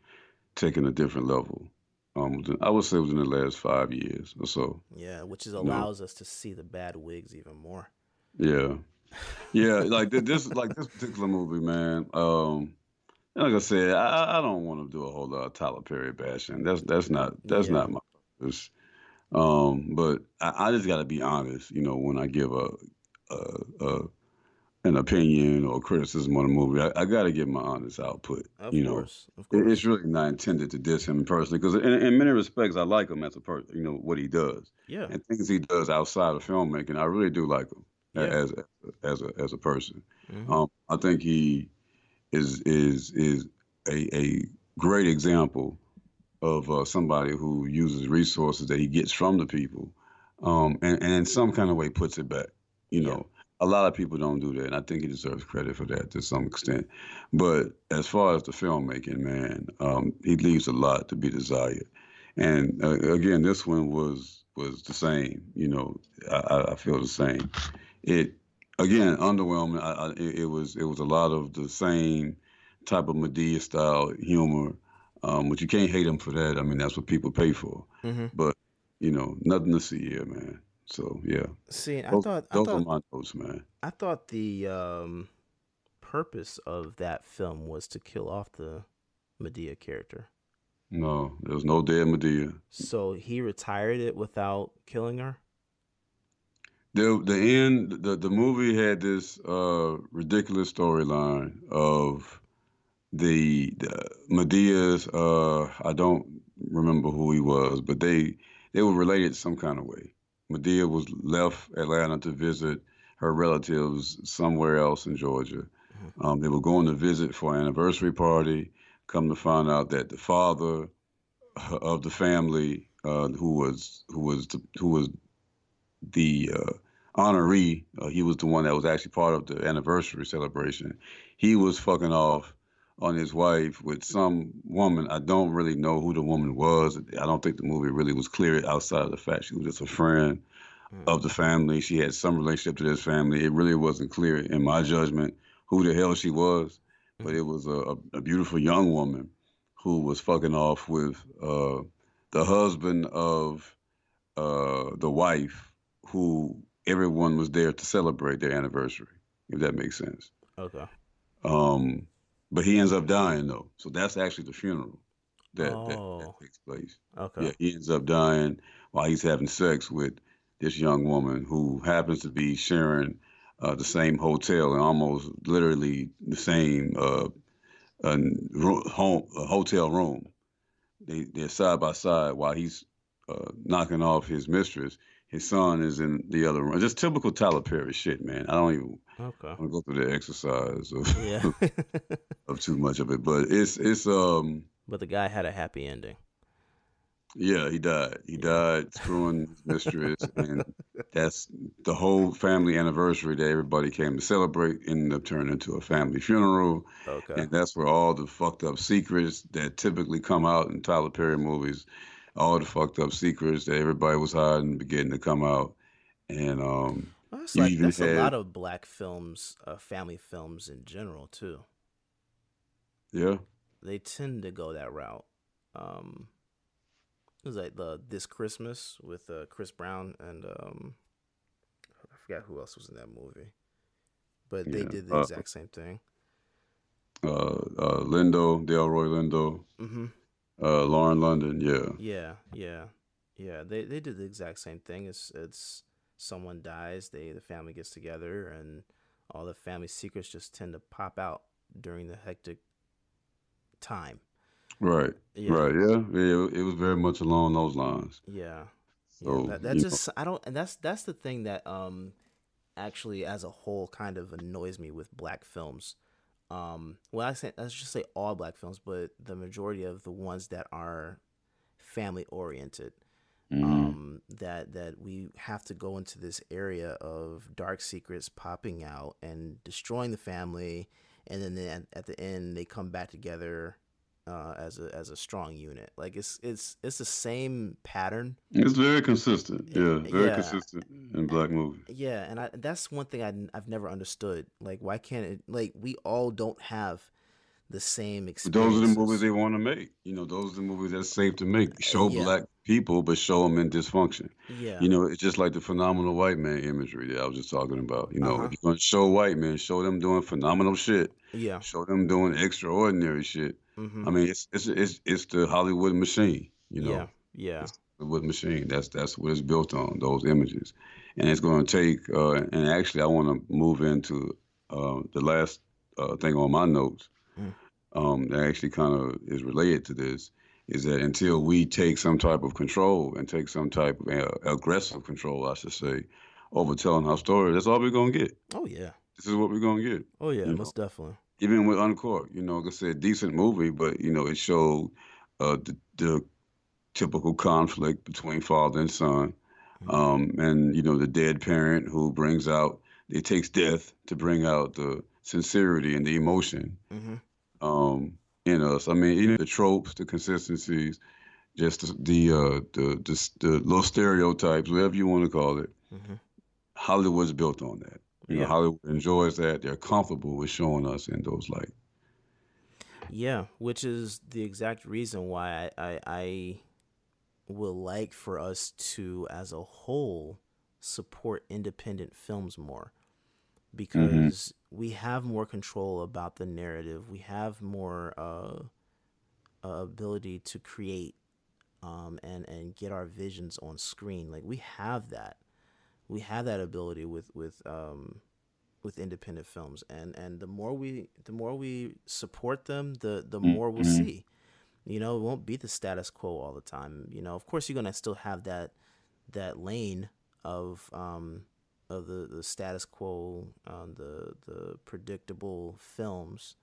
taken a different level. Um, I would say within the last five years or so. Yeah, which is allows us to see the bad wigs even more. Yeah, yeah. Like this, like this particular movie, man. Um, like I said, I, I- don't want to do a whole lot of Tyler Perry bashing. That's that's not that's Yeah. not my this. Um, but I, I just got to be honest. You know, when I give a, a, a an opinion or criticism on a movie, I, I got to give my honest output. Of you course, know, of course. it's really not intended to diss him personally because in, in many respects I like him as a person. You know what he does yeah. and things he does outside of filmmaking. I really do like him Yeah. as as a as a person. Mhm. Um, I think he is is is a a great example of uh, somebody who uses resources that he gets from the people, um, and, and in some kind of way puts it back. You Yeah. know, a lot of people don't do that, and I think he deserves credit for that to some extent. But as far as the filmmaking, man, um, he leaves a lot to be desired. And uh, again, this one was was the same. You know, I, I- I feel the same. It again underwhelming. I, I, it, was it was a lot of the same type of Madea style humor, um, but you can't hate him for that. I mean, that's what people pay for. hmm But you know, nothing to see here, man. So yeah, See, I those, thought I those are thought my notes, man. I thought the um, purpose of that film was to kill off the Madea character. No, there was no dead Madea. So he retired it without killing her. The the end the the movie had this uh ridiculous storyline of the, the Madea's uh I don't remember who he was, but they they were related some kind of way. Madea was left Atlanta to visit her relatives somewhere else in Georgia. Um, they were going to visit for an anniversary party. Come to find out that the father of the family, uh, who was who was the, who was the uh, honoree. Uh, he was the one that was actually part of the anniversary celebration. He was fucking off on his wife with some woman. I don't really know who the woman was. I don't think the movie really was clear outside of the fact she was just a friend Mm. of the family. She had some relationship to this family. It really wasn't clear in my judgment who the hell she was, but it was a, a, a beautiful young woman who was fucking off with uh, the husband of uh, the wife, who everyone was there to celebrate their anniversary. If that makes sense. Okay. Um, but he ends up dying though, so that's actually the funeral that that, that Oh. takes place. Okay. Yeah, he ends up dying while he's having sex with this young woman who happens to be sharing uh, the same hotel and almost literally the same uh, uh, home uh, hotel room. They they're side by side while he's uh, knocking off his mistress. His son is in the other room. Just typical Tyler Perry shit, man. I don't even Okay. want to go through the exercise of, Yeah. of too much of it, but it's it's um but the guy had a happy ending. Yeah, he died. He died screwing his mistress, and that's the whole family anniversary that everybody came to celebrate. Ended up turning into a family funeral, Okay. and that's where all the fucked up secrets that typically come out in Tyler Perry movies, all the fucked up secrets that everybody was hiding, beginning to come out. And um, Well, you like even that's a lot of black films, uh, family films in general too. yeah, They tend to go that route. Um, it was like the this Christmas with uh, Chris Brown and um, I forgot who else was in that movie, but they Yeah, did the uh, exact same thing. uh, uh, Lindo, Delroy Lindo, hmm uh, Lauren London, yeah, Yeah, yeah, yeah. They they did the exact same thing. It's it's someone dies, they the family gets together, and all the family secrets just tend to pop out during the hectic time. right, Yeah. right, yeah, yeah. It was very much along those lines. Yeah. So, yeah, that, that you know. just I don't and that's that's the thing that um actually as a whole kind of annoys me with black films. Um well I say let's just say all black films, but the majority of the ones that are family oriented. Mhm. Um that that we have to go into this area of dark secrets popping out and destroying the family and then at, at the end they come back together uh, as a as a strong unit. Like it's it's it's the same pattern It's very consistent. Yeah, very Yeah. consistent in black movies. Yeah, and I, that's one thing I, I've never understood. Like, why can't it? Like, we all don't have the same experience. those are the movies they want to make. You know, those are the movies that's safe to make. Show yeah. black people, but show them in dysfunction. Yeah, You know, it's just like the phenomenal white man imagery that I was just talking about. You know, Uh-huh. if you're going to show white men, show them doing phenomenal shit. yeah. Show them doing extraordinary shit. Hmm I mean, it's it's it's it's the Hollywood machine. You know, yeah, yeah, Hollywood machine. That's that's what it's built on. Those images, and it's going to take. Uh, and actually, I want to move into uh, the last uh, thing on my notes. Mm. Um, that actually kind of is related to this is that until we take some type of control and take some type of uh, aggressive control, I should say, over telling our story, that's all we're gonna get. Oh yeah, this is what we're gonna get. Oh yeah, most know? definitely. Even with Uncorked, you know, like I said, decent movie, but you know, it showed uh, the, the typical conflict between father and son, mm-hmm. um, and you know, the dead parent who brings out it takes death to bring out the sincerity and the emotion. Mm-hmm. Um, in us. I mean, even the tropes, the consistencies, just the the uh, the, the, the little stereotypes, whatever you want to call it. Mm-hmm. Hollywood's built on that. You yeah. know, Hollywood enjoys that. They're comfortable with showing us in those light. Yeah, which is the exact reason why I, I, I would like for us to, as a whole, support independent films more mm-hmm. because we have more control about the narrative. We have more uh, uh, ability to create um, and and get our visions on screen. Like we have that. We have that ability with with um, with independent films, and and the more we the more we support them, the the more we'll mm-hmm. see. You know, it won't be the status quo all the time. You know, of course, you're gonna still have that that lane of um, of the, the status quo, um, the the predictable films,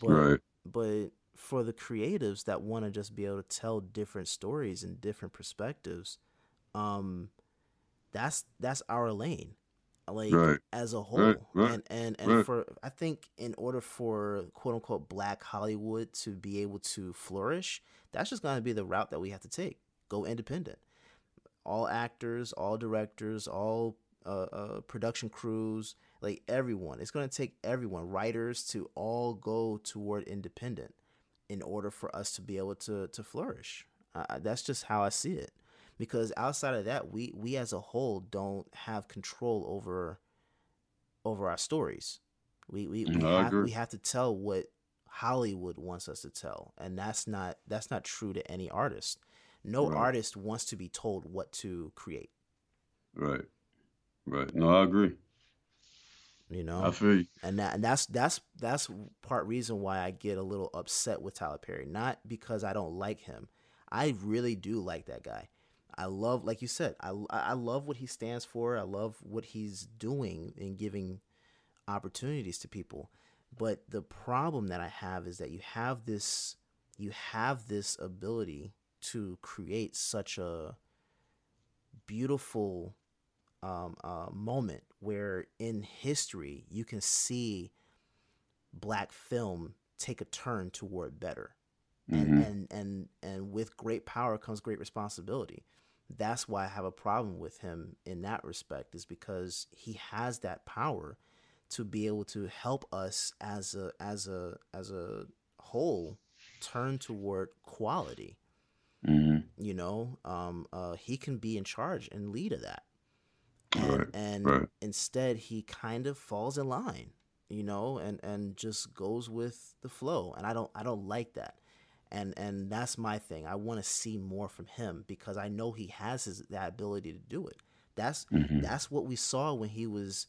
but right. but for the creatives that want to just be able to tell different stories and different perspectives, um, that's that's our lane, like right. as a whole, right. and and and for I think in order for quote unquote Black Hollywood to be able to flourish, that's just going to be the route that we have to take. Go independent all actors, all directors, all uh, uh, production crews, like everyone. It's going to take everyone, writers, to all go toward independent in order for us to be able to to flourish. Uh, that's just how I see it. Because outside of that, we we as a whole don't have control over over our stories. We we, we, have, we have to tell what Hollywood wants us to tell, and that's not that's not true to any artist. No right. artist wants to be told what to create. Right. Right. No, I agree. You know, I feel you. And that and that's that's that's part reason why I get a little upset with Tyler Perry. Not because I don't like him. I really do like that guy. I love, like you said, I I love what he stands for. I love what he's doing in giving opportunities to people. But the problem that I have is that you have this you have this ability to create such a beautiful um, uh, moment where in history you can see black film take a turn toward better. Mm-hmm. And, and and and with great power comes great responsibility. That's why I have a problem with him in that respect is because he has that power to be able to help us as a as a as a whole turn toward quality. Mm-hmm. You know, um, uh, he can be in charge and lead of that and, right, and right. instead he kind of falls in line you know and and just goes with the flow and i don't i don't like that and and that's my thing i want to see more from him because i know he has his that ability to do it that's mm-hmm. that's what we saw when he was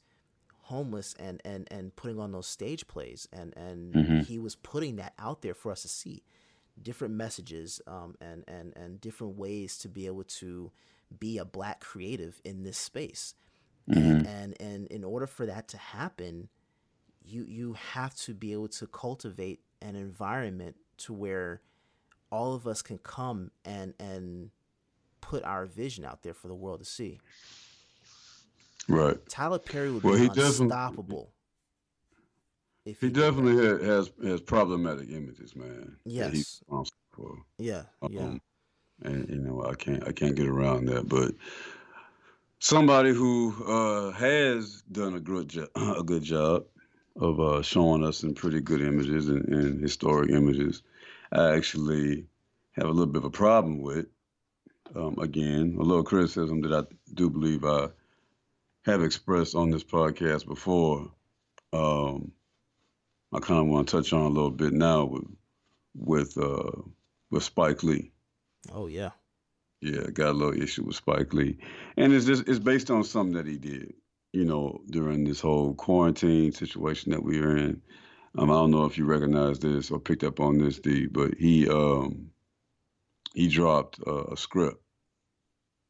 homeless and and and putting on those stage plays and and mm-hmm. he was putting that out there for us to see different messages um, and and and different ways to be able to be a black creative in this space. Mm-hmm. And, and and in order for that to happen, you you have to be able to cultivate an environment to where all of us can come and and put our vision out there for the world to see. Right. Tyler Perry would well, be unstoppable. He, he definitely has has problematic images, man. Yes. Yeah. Um, yeah and you know I can't I can't get around that. But somebody who uh, has done a good job a good job of uh, showing us some pretty good images and, and, historic images, I actually have a little bit of a problem with. Um, again, a little criticism that I do believe I have expressed on this podcast before. Um, I kind of want to touch on a little bit now with with uh, with Spike Lee. Oh yeah. Yeah, got a little issue with Spike Lee, and it's just it's based on something that he did. You know, during this whole quarantine situation that we are in. Um, I don't know if you recognize this or picked up on this, D, but he um, he dropped uh, a script,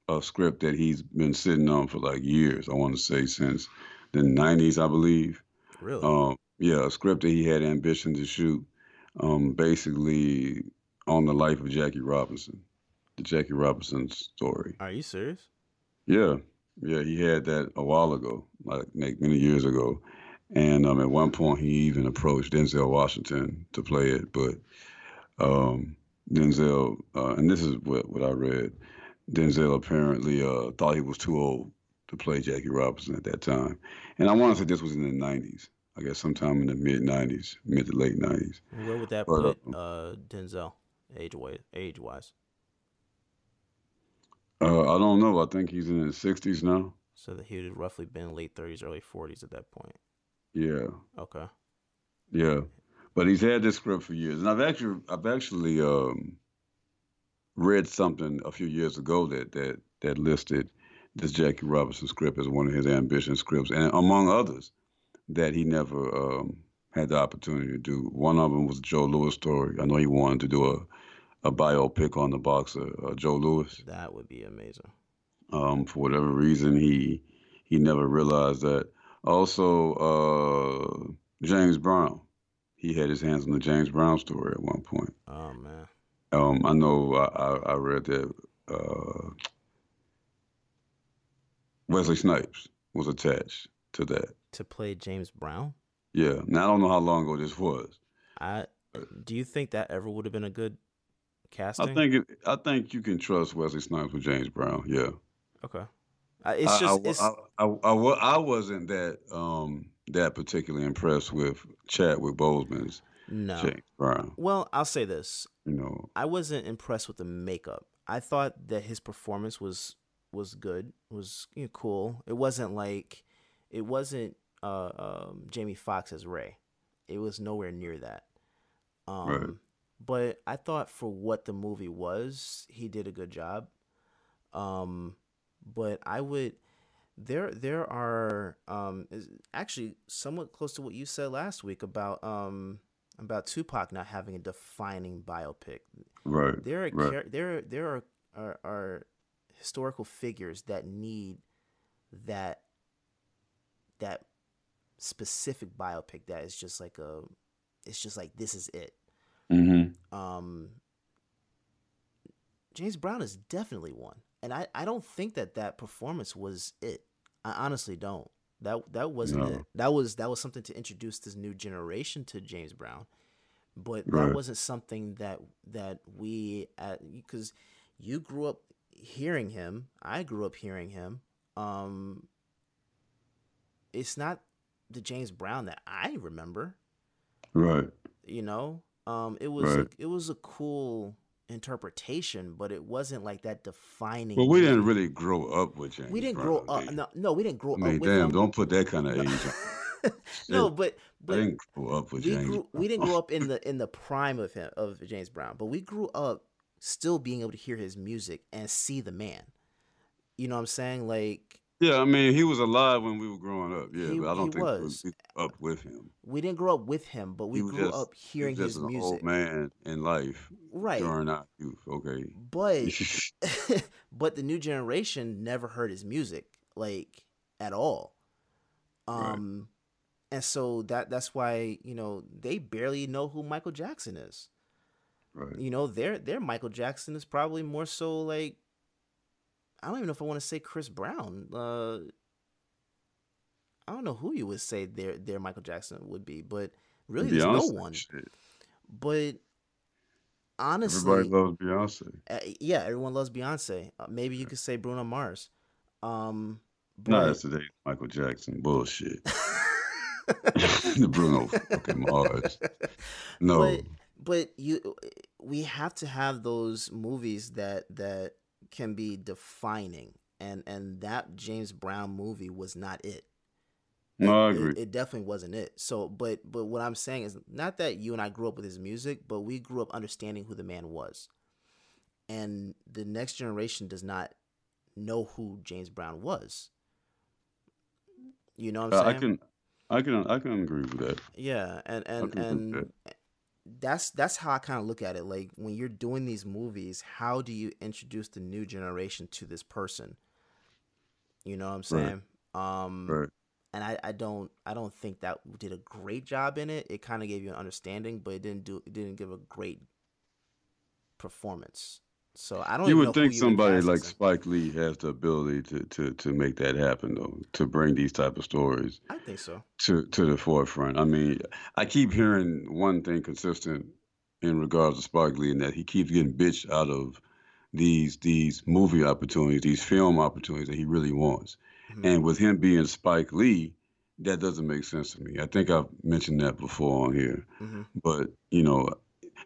a script that he's been sitting on for like years. I want to say since the '90s, I believe. Really? Um, yeah, a script that he had ambition to shoot, um, basically on the life of Jackie Robinson, the Jackie Robinson story. Are you serious? Yeah, yeah, he had that a while ago, like, like many years ago, and um, at one point he even approached Denzel Washington to play it, but um, Denzel, uh, and this is what what I read, Denzel apparently uh, thought he was too old to play Jackie Robinson at that time, and I want to say this was in the '90s. I guess sometime in the mid '90s, mid to late '90s. Where would that But, put um, uh, Denzel age wise? Age wise, Uh, I don't know. I think he's in his 60s now. so that he would have roughly been late thirties, early forties at that point. Yeah, Okay. yeah. But he's had this script for years, and I've actually, I've actually um, read something a few years ago that that that listed this Jackie Robinson script as one of his ambition scripts, and among others, that he never um, had the opportunity to do. One of them was Joe Louis story. I know he wanted to do a a biopic on the boxer uh, Joe Louis. That would be amazing. Um, for whatever reason, he he never realized that. Also, uh, James Brown, he had his hands on the James Brown story at one point. Oh man. Um, I know I, I, I read that uh, Wesley Snipes was attached to that. To play James Brown, Yeah. Now I don't know how long ago this was. I do you think that ever would have been a good casting? I think it, I think you can trust Wesley Snipes with James Brown. Yeah. Okay. Uh, it's just I, it's I, I, I, I wasn't that um that particularly impressed with Chadwick Boseman's no. James Brown. Well, I'll say this: You know, I wasn't impressed with the makeup. I thought that his performance was was good, was you know, cool. It wasn't like it wasn't uh, um, Jamie Foxx as Ray. It was nowhere near that. Um, Right. But I thought for what the movie was, he did a good job. Um, but I would there there are um actually somewhat close to what you said last week about um about Tupac not having a defining biopic. right? There are right. there are, there are, are are historical figures that need that that specific biopic that is just like a it's just like this is it. Mm-hmm. Um James Brown is definitely one. And I, I don't think that that performance was it. I honestly don't. That that wasn't No. it. That was that was something to introduce this new generation to James Brown. But that wasn't something that that we because you grew up hearing him. I grew up hearing him. Um it's not the James Brown that I remember Right. you know um it was Right. it was a cool interpretation but it wasn't like that defining Well, we didn't really grow up with James. we didn't Brown, grow up no, no we didn't grow I mean, up with damn! Don't put that kind of age. on. no Shit. but I didn't grow up with we James. grew we didn't grow up in the in the prime of him of James Brown but we grew up still being able to hear his music and see the man you know what I'm saying like Yeah, I mean, he was alive when we were growing up. Yeah, He- but I don't he think was. we grew up with him. we didn't grow up with him but we grew just- up He hearing was just his an music old man in life right during our youth. Okay. but but the new generation never heard his music like at all. um and so that that's why you know they barely know who michael jackson is right. you know their their michael jackson is probably more so like i don't even know if i want to say chris brown uh i don't know who you would say their their michael jackson would be but really there's no one shit. but honestly Everybody loves Beyonce. uh, yeah, everyone loves Beyonce. Uh, maybe you could say Bruno Mars. Um, No, but that's today Michael Jackson bullshit. the Bruno fucking Mars. No, but but you we have to have those movies that that can be defining, and and that James Brown movie was not it. No, I It- agree. It, it definitely wasn't it. So, but but what I'm saying is not that you and I grew up with his music, but we grew up understanding who the man was. and the next generation does not know who James Brown was. You know what I'm saying? I can, I can, I can agree with that. Yeah, and and and that's that's how I kind of look at it. Like when you're doing these movies, how do you introduce the new generation to this person? You know what I'm saying? Right. Um, right. And I, I don't I don't think that did a great job in it. It kind of gave you an understanding, but it didn't do it didn't give a great performance. So I don't. You would think somebody like Spike Lee has the ability to, to, to make that happen, though, to bring these type of stories. I think so. To to the forefront. I mean, I keep hearing one thing consistent in regards to Spike Lee, and that he keeps getting bitched out of these these movie opportunities, these film opportunities that he really wants. Mm-hmm. And with him being Spike Lee, that doesn't make sense to me. I think I've mentioned that before on here. Mm-hmm. But you know,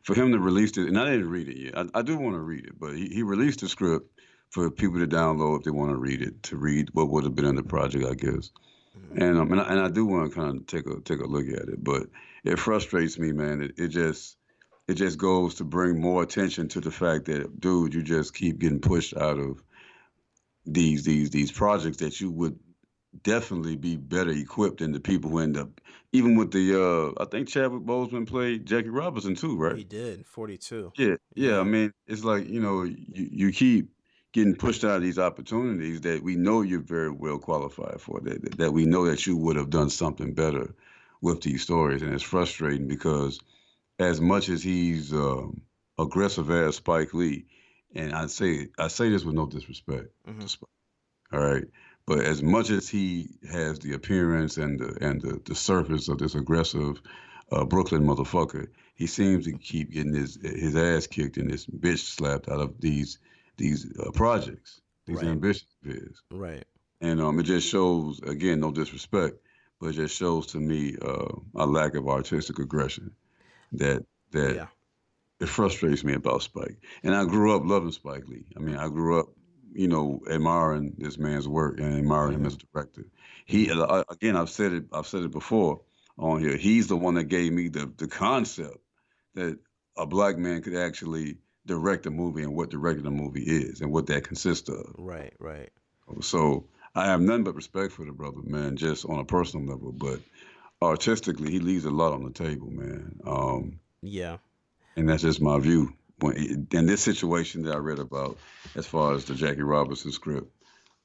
for him to release it, and I didn't read it yet. I, I do want to read it, but he, he released the script for people to download if they want to read it, to read what would have been in the project, I guess. Mm-hmm. And um, and I, and I do want to kind of take a take a look at it, but it frustrates me, man. It, it just it just goes to bring more attention to the fact that, dude, you just keep getting pushed out of these these these projects that you would definitely be better equipped than the people who end up. Even with the, uh, I think Chadwick Boseman played Jackie Robinson too, right? He did, forty two. Yeah, yeah. I mean, it's like you know, you, you keep getting pushed out of these opportunities that we know you're very well qualified for. That that we know that you would have done something better with these stories, and it's frustrating because as much as he's um, aggressive as Spike Lee, and I say I say this with no disrespect mm-hmm. All right. But as much as he has the appearance and the and the, the surface of this aggressive uh, Brooklyn motherfucker, he seems to keep getting his his ass kicked and his bitch slapped out of these these uh, projects, these right. ambitions of his. Right. And um, it just shows again, no disrespect, but it just shows to me uh, a lack of artistic aggression that that yeah. It frustrates me about Spike. And I grew up loving Spike Lee. I mean, I grew up you know, admiring this man's work and admiring him as a director. He uh, again, I've said it, I've said it before on here. He's the one that gave me the the concept that a black man could actually direct a movie and what directing a movie is and what that consists of. Right, right. So I have none but respect for the brother, man, just on a personal level. But artistically, he leaves a lot on the table, man. Um, yeah. And that's just my view in this situation that I read about, as far as the Jackie Robinson script,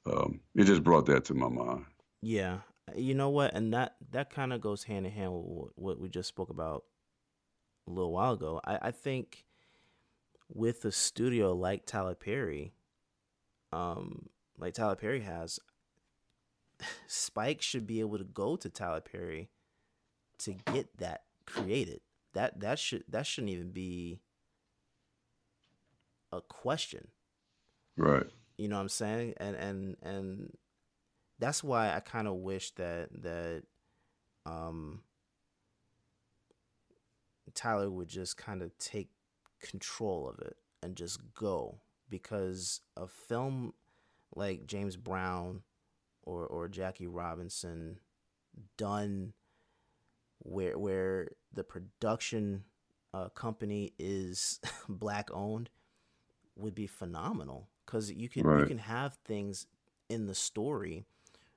um, it just brought that to my mind. Yeah, you know what, and that that kind of goes hand in hand with what we just spoke about a little while ago. I, I think with a studio like Tyler Perry, um, like Tyler Perry has, Spike should be able to go to Tyler Perry to get that created. That that should that shouldn't even be a question. Right. You know what I'm saying? And and and that's why I kind of wish that that um Tyler would just kind of take control of it and just go because a film like James Brown or or Jackie Robinson done where where the production uh, company is black owned would be phenomenal because you can right. you can have things in the story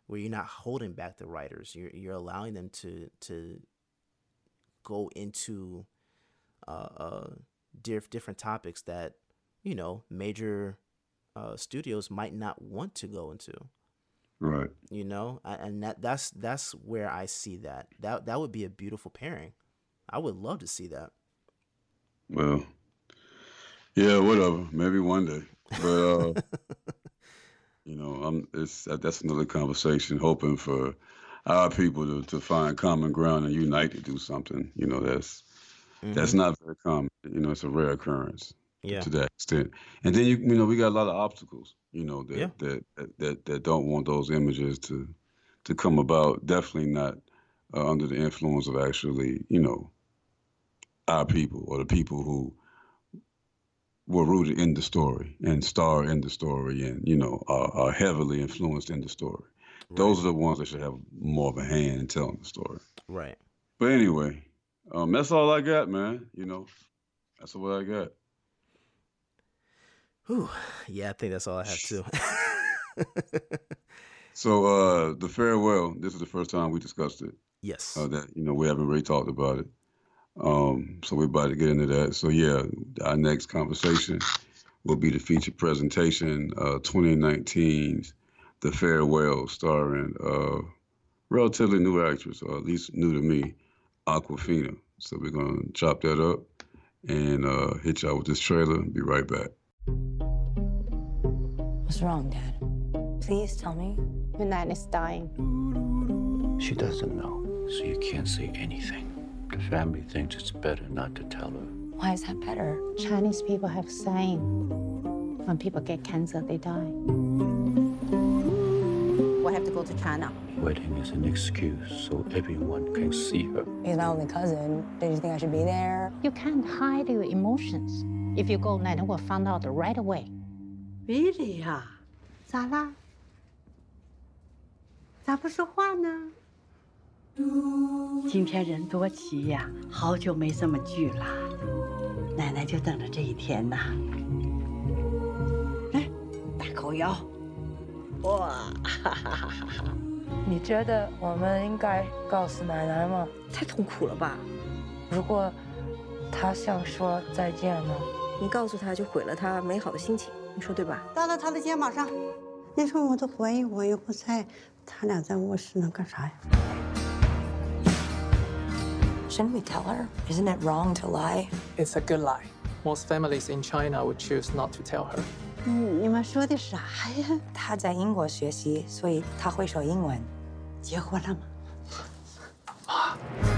where you're not holding back the writers. You're you're allowing them to to go into uh, uh diff- different topics that you know major uh, studios might not want to go into. Right. You know, and that that's that's where I see that. That that would be a beautiful pairing. I would love to see that. Well, yeah, whatever. Maybe one day. But uh, you know, I'm it's that's another conversation. Hoping for our people to, to find common ground and unite to do something. You know, that's mm-hmm. that's not very common. You know, it's a rare occurrence. Yeah. To that extent, and then you you know we got a lot of obstacles. You know that yeah. that, that that that don't want those images to to come about. Definitely not uh, under the influence of actually you know our people or the people who were rooted in the story and star in the story and you know are, are heavily influenced in the story right. those are the ones that should have more of a hand in telling the story right but anyway um, that's all i got man you know that's what i got Whew. Yeah, I think that's all I have too. so uh the farewell. This is the first time we discussed it. Yes. Uh, that you know we haven't really talked about it. Um, so we're about to get into that. So yeah, our next conversation will be the feature presentation, uh, 2019's The Farewell, starring uh, relatively new actress, or at least new to me, Awkwafina. So we're gonna chop that up and uh, hit y'all with this trailer. and Be right back. What's wrong, Dad? Please tell me. Your nan is dying. She doesn't know, so you can't say anything. The family thinks it's better not to tell her. Why is that better? Chinese people have saying when people get cancer, they die. We have to go to China. Wedding is an excuse so everyone can see her. He's my only cousin. Did you think I should be there? You can't hide your emotions. If you go, Nana will find out right away. Really 呀？咋啦？咋不说话呢？今天人多齐呀，好久没这么聚了，奶奶就等着这一天呢。来，大口咬，哇！哈哈哈哈哈！你觉得我们应该告诉奶奶吗？太痛苦了吧？如果她想说再见呢？你告诉她就毁了她美好的心情，你说对吧？搭到他的肩膀上。你说我都怀疑我又不在，他俩在卧室能干啥呀？Shouldn't we tell her? Isn't it wrong to lie? It's a good lie. Most families in China would choose not to tell her. 嗯，你们说的啥呀？他在英国学习，所以他会说英文。结婚了吗？妈。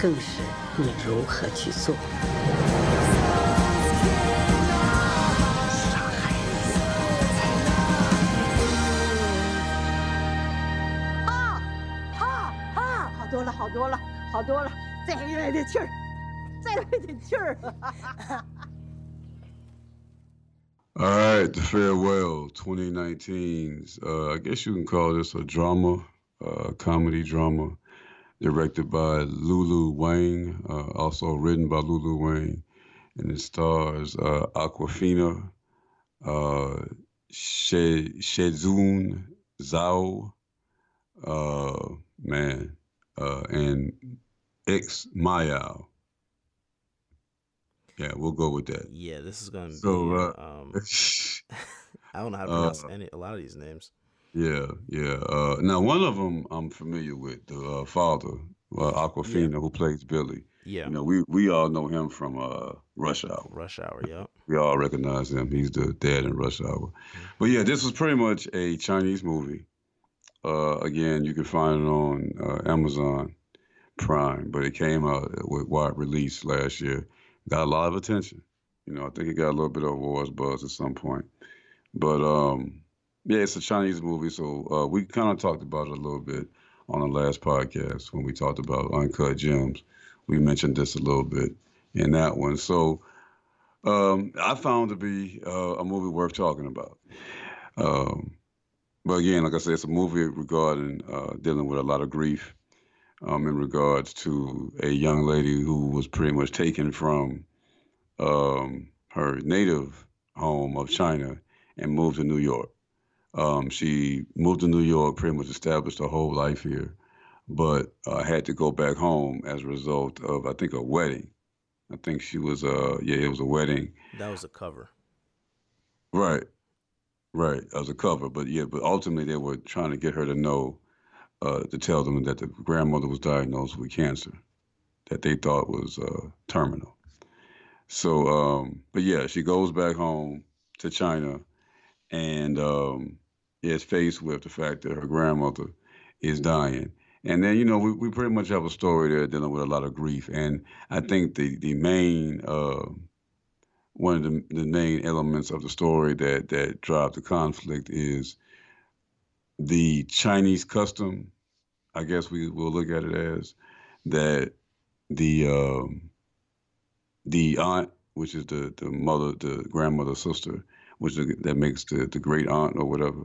更是你如何去做。傻孩子！啊啊啊！好多了，好多了，好多了，再来点气儿，再来点气儿。All right, the farewell 2019's. Uh, I guess you can call this a drama, uh, comedy drama, directed by Lulu Wang, uh, also written by Lulu Wang, and it stars uh, Awkwafina, uh, She Shezun Zhao, uh, man, uh, and X Mayao. Yeah, we'll go with that. Yeah, this is gonna be. So, uh, um, I don't know how to uh, pronounce any a lot of these names. Yeah, yeah. Uh, now, one of them I'm familiar with, the uh, father, uh, Awkwafina, who plays Billi. Yeah, You know, we we all know him from uh, Rush Hour. Rush Hour. Yeah. We all recognize him. He's the dad in Rush Hour. But yeah, this was pretty much a Chinese movie. Uh, again, you can find it on uh, Amazon Prime, but it came out with wide release last year. Got a lot of attention. You know, I think it got a little bit of awards buzz at some point. But um, yeah, it's a Chinese movie, so uh, we kind of talked about it a little bit on the last podcast when we talked about Uncut Gems. We mentioned this a little bit in that one. So um, I found to be uh, a movie worth talking about. Um, but again, like I said, it's a movie regarding uh, dealing with a lot of grief um, in regards to a young lady who was pretty much taken from um, her native home of China and moved to New York. Um, she moved to New York, pretty much established her whole life here, but uh, had to go back home as a result of, I think, a wedding. I think she was, uh, yeah, it was a wedding. That was a cover. Right, right, as a cover. But yeah, but ultimately they were trying to get her to know, uh, to tell them that the grandmother was diagnosed with cancer, that they thought was uh, terminal. So, um, but yeah, she goes back home to China, and um, is faced with the fact that her grandmother is dying. And then, you know, we, we pretty much have a story there dealing with a lot of grief. And I think the, the main uh, one of the, the main elements of the story that that drives the conflict is the Chinese custom. I guess we will look at it as that the um, the aunt, which is the the mother, the grandmother, sister, which that makes the the great aunt or whatever.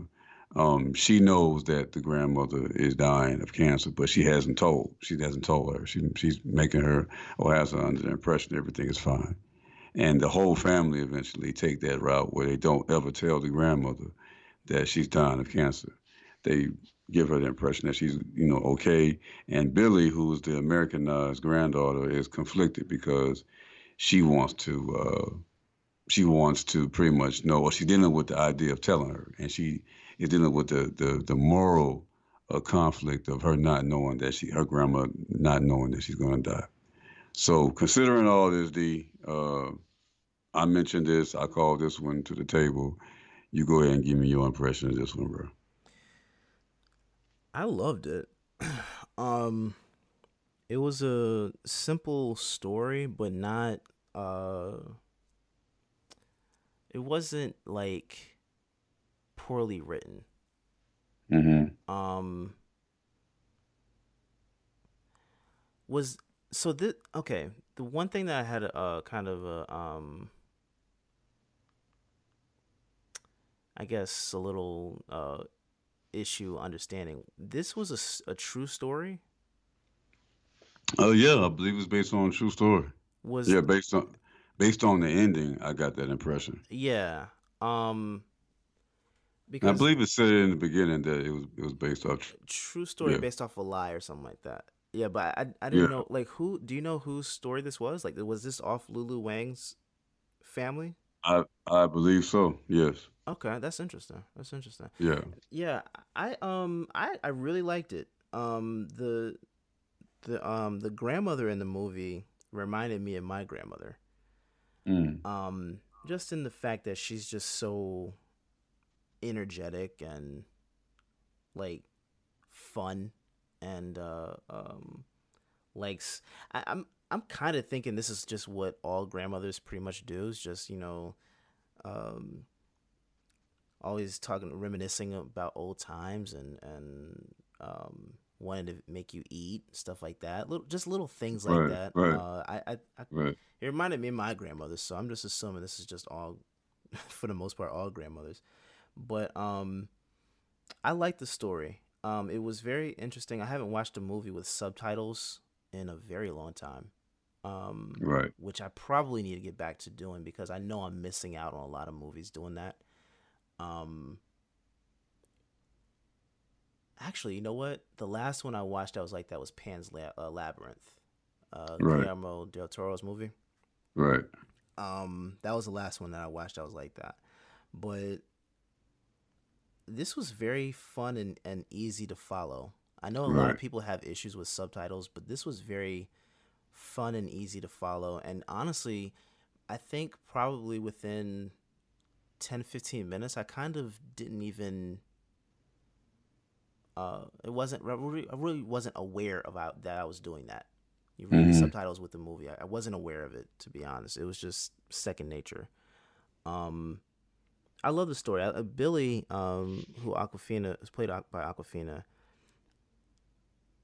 Um, she knows that the grandmother is dying of cancer, but she hasn't told. She hasn't told her. She, she's making her or has her under the impression everything is fine. And the whole family eventually take that route where they don't ever tell the grandmother that she's dying of cancer. They give her the impression that she's, you know, okay. And Billi, who's the Americanized granddaughter, is conflicted because she wants to uh, she wants to pretty much know, or she's dealing with the idea of telling her, and she is dealing with the the, the moral uh, conflict of her not knowing that she, her grandma, not knowing that she's going to die. So considering all this, D, uh, I mentioned this. I called this one to the table. You go ahead and give me your impression of this one, bro. I loved it. um, it was a simple story, but not uh it wasn't like poorly written. Mm-hmm. Um was so this okay, the one thing that I had a uh, kind of a um I guess a little uh issue understanding. This was a, a true story? Oh yeah, I believe it's based on a true story. Was yeah, based on based on the ending, I got that impression. Yeah. Um because I believe it said in the beginning that it was it was based off true story yeah. based off a lie or something like that. Yeah, but I I didn't yeah. know like who do you know whose story this was? Like was this off Lulu Wang's family? I I believe so. Yes. Okay, that's interesting. That's interesting. Yeah. Yeah, I um I I really liked it. Um the the um the grandmother in the movie reminded me of my grandmother. Mm. Um just in the fact that she's just so energetic and like fun and uh um likes I, I'm I'm kind of thinking this is just what all grandmothers pretty much do is just you know um always talking reminiscing about old times and and um wanting to make you eat stuff like that little just little things like right, that. right, uh i i, I right. it reminded me of my grandmother so i'm just assuming this is just all for the most part all grandmothers. But um i like the story. Um it was very interesting. I haven't watched a movie with subtitles in a very long time um right. which i probably need to get back to doing because i know i'm missing out on a lot of movies doing that. Um actually you know what? The last one i watched that was like that was pan's La- uh, labyrinth uh right. guillermo del toro's movie. Right. Um that was the last one that i watched that was like that. But this was very fun and, and easy to follow. I know a right. lot of people have issues with subtitles but this was very fun and easy to follow. And honestly i think probably within 10 15 minutes i kind of didn't even uh it wasn't I really, I really wasn't aware about that i was doing that. You read Mhm. the subtitles with the movie I, I wasn't aware of it to be honest. It was just second nature. Um i love the story. Uh, Billi um who Awkwafina is played by Awkwafina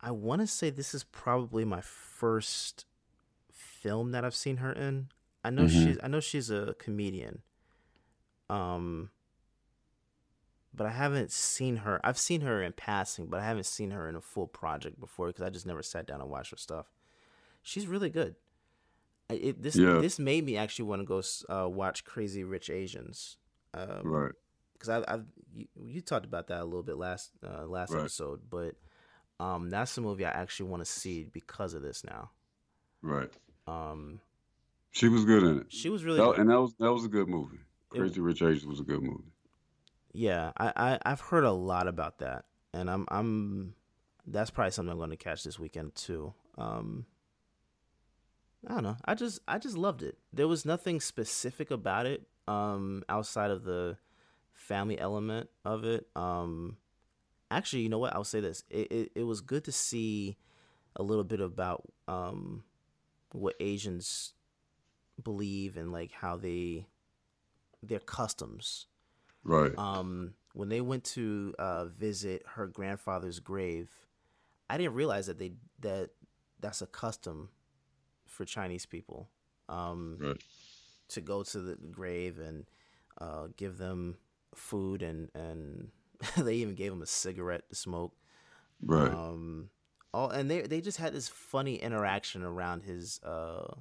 i want to say this is probably my first film that i've seen her in. I know Mhm. she's i know she's a comedian. Um but I haven't seen her. I've seen her in passing, but I haven't seen her in a full project before because I just never sat down and watched her stuff. She's really good. It, this Yeah. this made me actually want to go uh, watch Crazy Rich Asians. Um, right Because I, I've you, you talked about that a little bit last uh, last Right. episode, but um, that's the movie I actually want to see because of this now. right Um, she was good in it she was really That- good. and that was that was a good movie It- crazy rich asians was a good movie Yeah, I, I I've heard a lot about that, and I'm I'm that's probably something I'm going to catch this weekend too. Um, I don't know. I just I just loved it. There was nothing specific about it um, outside of the family element of it. Um, actually, you know what? I'll say this. It, it it was good to see a little bit about um, what Asians believe and like how they their customs. Right. Um, when they went to uh, visit her grandfather's grave, I didn't realize that they that that's a custom for Chinese people. Um, right. To go to the grave and uh, give them food and and they even gave him a cigarette to smoke. Right. Um, all and they they just had this funny interaction around his uh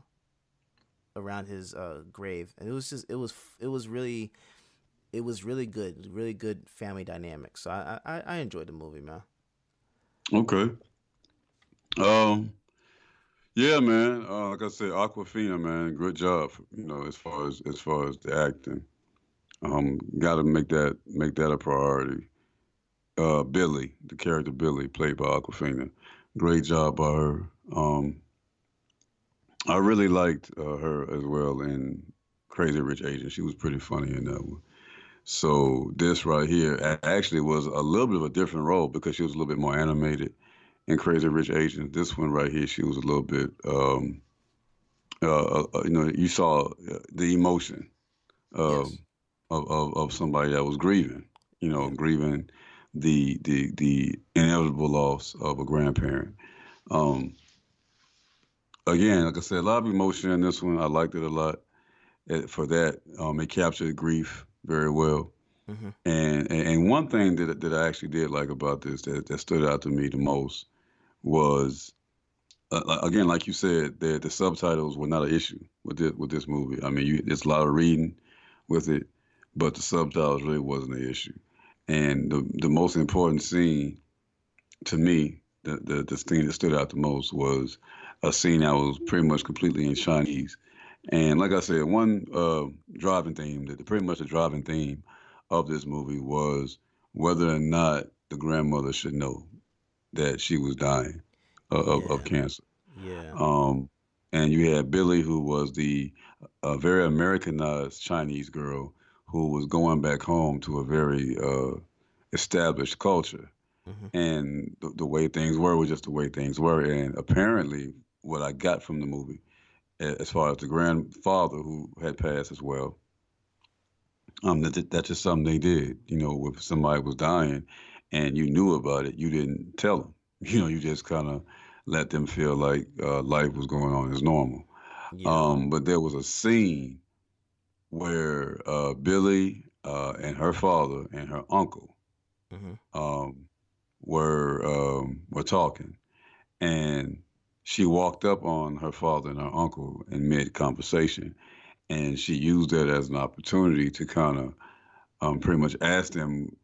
around his uh grave, and it was just it was it was really it was really good, really good family dynamic. So I I, I enjoyed the movie, man. Okay. Um. Yeah, man. Uh, like I said, Awkwafina, man, good job. You know, as far as as far as the acting, um, got to make that make that a priority. Uh, Billi, the character Billi, played by Awkwafina, great job by her. Um, I really liked uh, her as well in Crazy Rich Asians. She was pretty funny in that one. So this right here actually was a little bit of a different role because she was a little bit more animated in Crazy Rich Asians. This one right here, she was a little bit, um, uh, uh, you know, you saw uh, the emotion um, yes. of, of, of somebody that was grieving, you know, grieving the the the inevitable loss of a grandparent. Um, again, like I said, a lot of emotion in this one. I liked it a lot. For that, um, it captured grief very well. Mm-hmm. And, and one thing that that I actually did like about this that, that stood out to me the most was uh, again, like you said, that the subtitles were not an issue with this with this movie. I mean, you, there's a lot of reading with it, but the subtitles really wasn't an issue. And the the most important scene to me, the the, the thing that stood out the most was a scene that was pretty much completely in Chinese. And like I said, one uh, driving theme, that pretty much the driving theme of this movie was whether or not the grandmother should know that she was dying of, yeah. of, cancer. Yeah. Um, and you had Billi, who was the uh, very Americanized Chinese girl who was going back home to a very uh, established culture. Mm-hmm. And the, the, way things were was just the way things were. And apparently, what I got from the movie, as far as the grandfather who had passed as well, um, that, that's just something they did. You know, if somebody was dying and you knew about it, you didn't tell them. You know, you just kind of let them feel like uh, life was going on as normal. Yeah. Um, but there was a scene where uh, Billi uh, and her father and her uncle mm-hmm. um, were um, were talking, and she walked up on her father and her uncle in mid conversation, and she used that as an opportunity to kind of um, pretty much ask them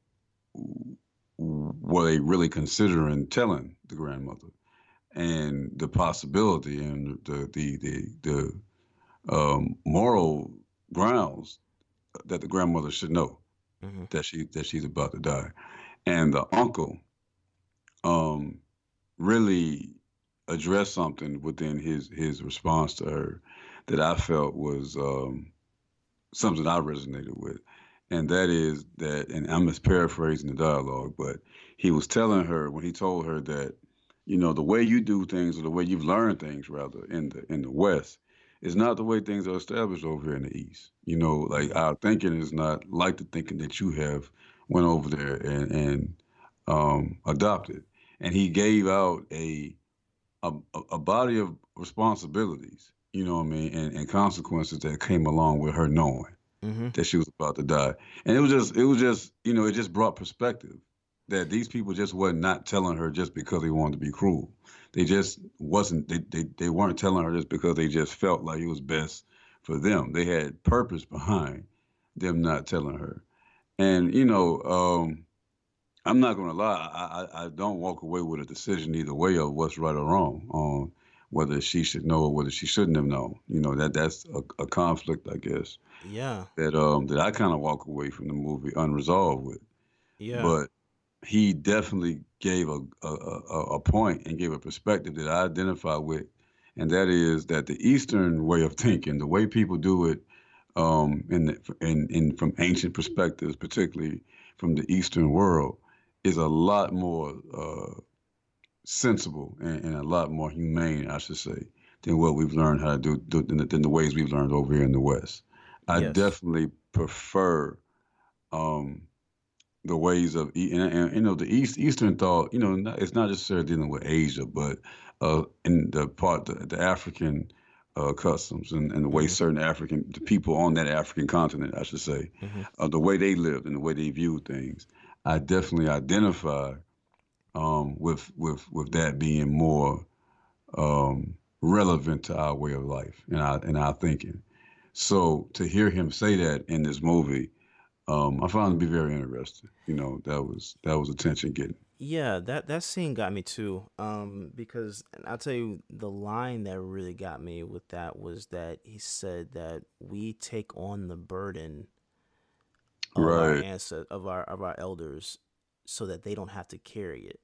were they really considering telling the grandmother and the possibility and the the the, the um, moral grounds that the grandmother should know mm-hmm. that she that she's about to die and the uncle um, really addressed something within his his response to her that I felt was um, something I resonated with, and that is that, and I'm just paraphrasing the dialogue, but he was telling her when he told her that, you know, the way you do things or the way you've learned things rather in the in the West is not the way things are established over here in the East. You know, like our thinking is not like the thinking that you have went over there and and um, adopted. And he gave out a a, a body of responsibilities, you know what I mean, and, and consequences that came along with her knowing mm-hmm. that she was about to die. And it was just, it was just, you know, it just brought perspective that these people just were not telling her just because they wanted to be cruel. They just wasn't, they, they, they weren't telling her just because they just felt like it was best for them. They had purpose behind them not telling her. And, you know, um, I'm not gonna lie. I, I, I don't walk away with a decision either way of what's right or wrong on whether she should know or whether she shouldn't have known. You know that that's a, a conflict, I guess. Yeah. That um that I kind of walk away from the movie unresolved with. Yeah. But he definitely gave a, a, a, a point and gave a perspective that I identify with, and that is that the Eastern way of thinking, the way people do it, um, in the, in in from ancient perspectives, particularly from the Eastern world, is a lot more uh, sensible and, and, a lot more humane, I should say, than what we've learned how to do, do than, the, than the ways we've learned over here in the West. I Yes. definitely prefer um, the ways of and, and you know the East Eastern thought. You know, not, it's not necessarily dealing with Asia, but uh, in the part the, the African uh, customs and, and the way certain African the people on that African continent, I should say, uh, the way they lived and the way they viewed things. I definitely identify um, with with with that being more um, relevant to our way of life and our and our thinking. So to hear him say that in this movie, um, I found it to be very interesting. You know, that was that was attention getting. Yeah, that that scene got me too. Um, because I'll tell you the line that really got me with that was that he said that we take on the burden of our Right. ancestors, of our of our elders, so that they don't have to carry it.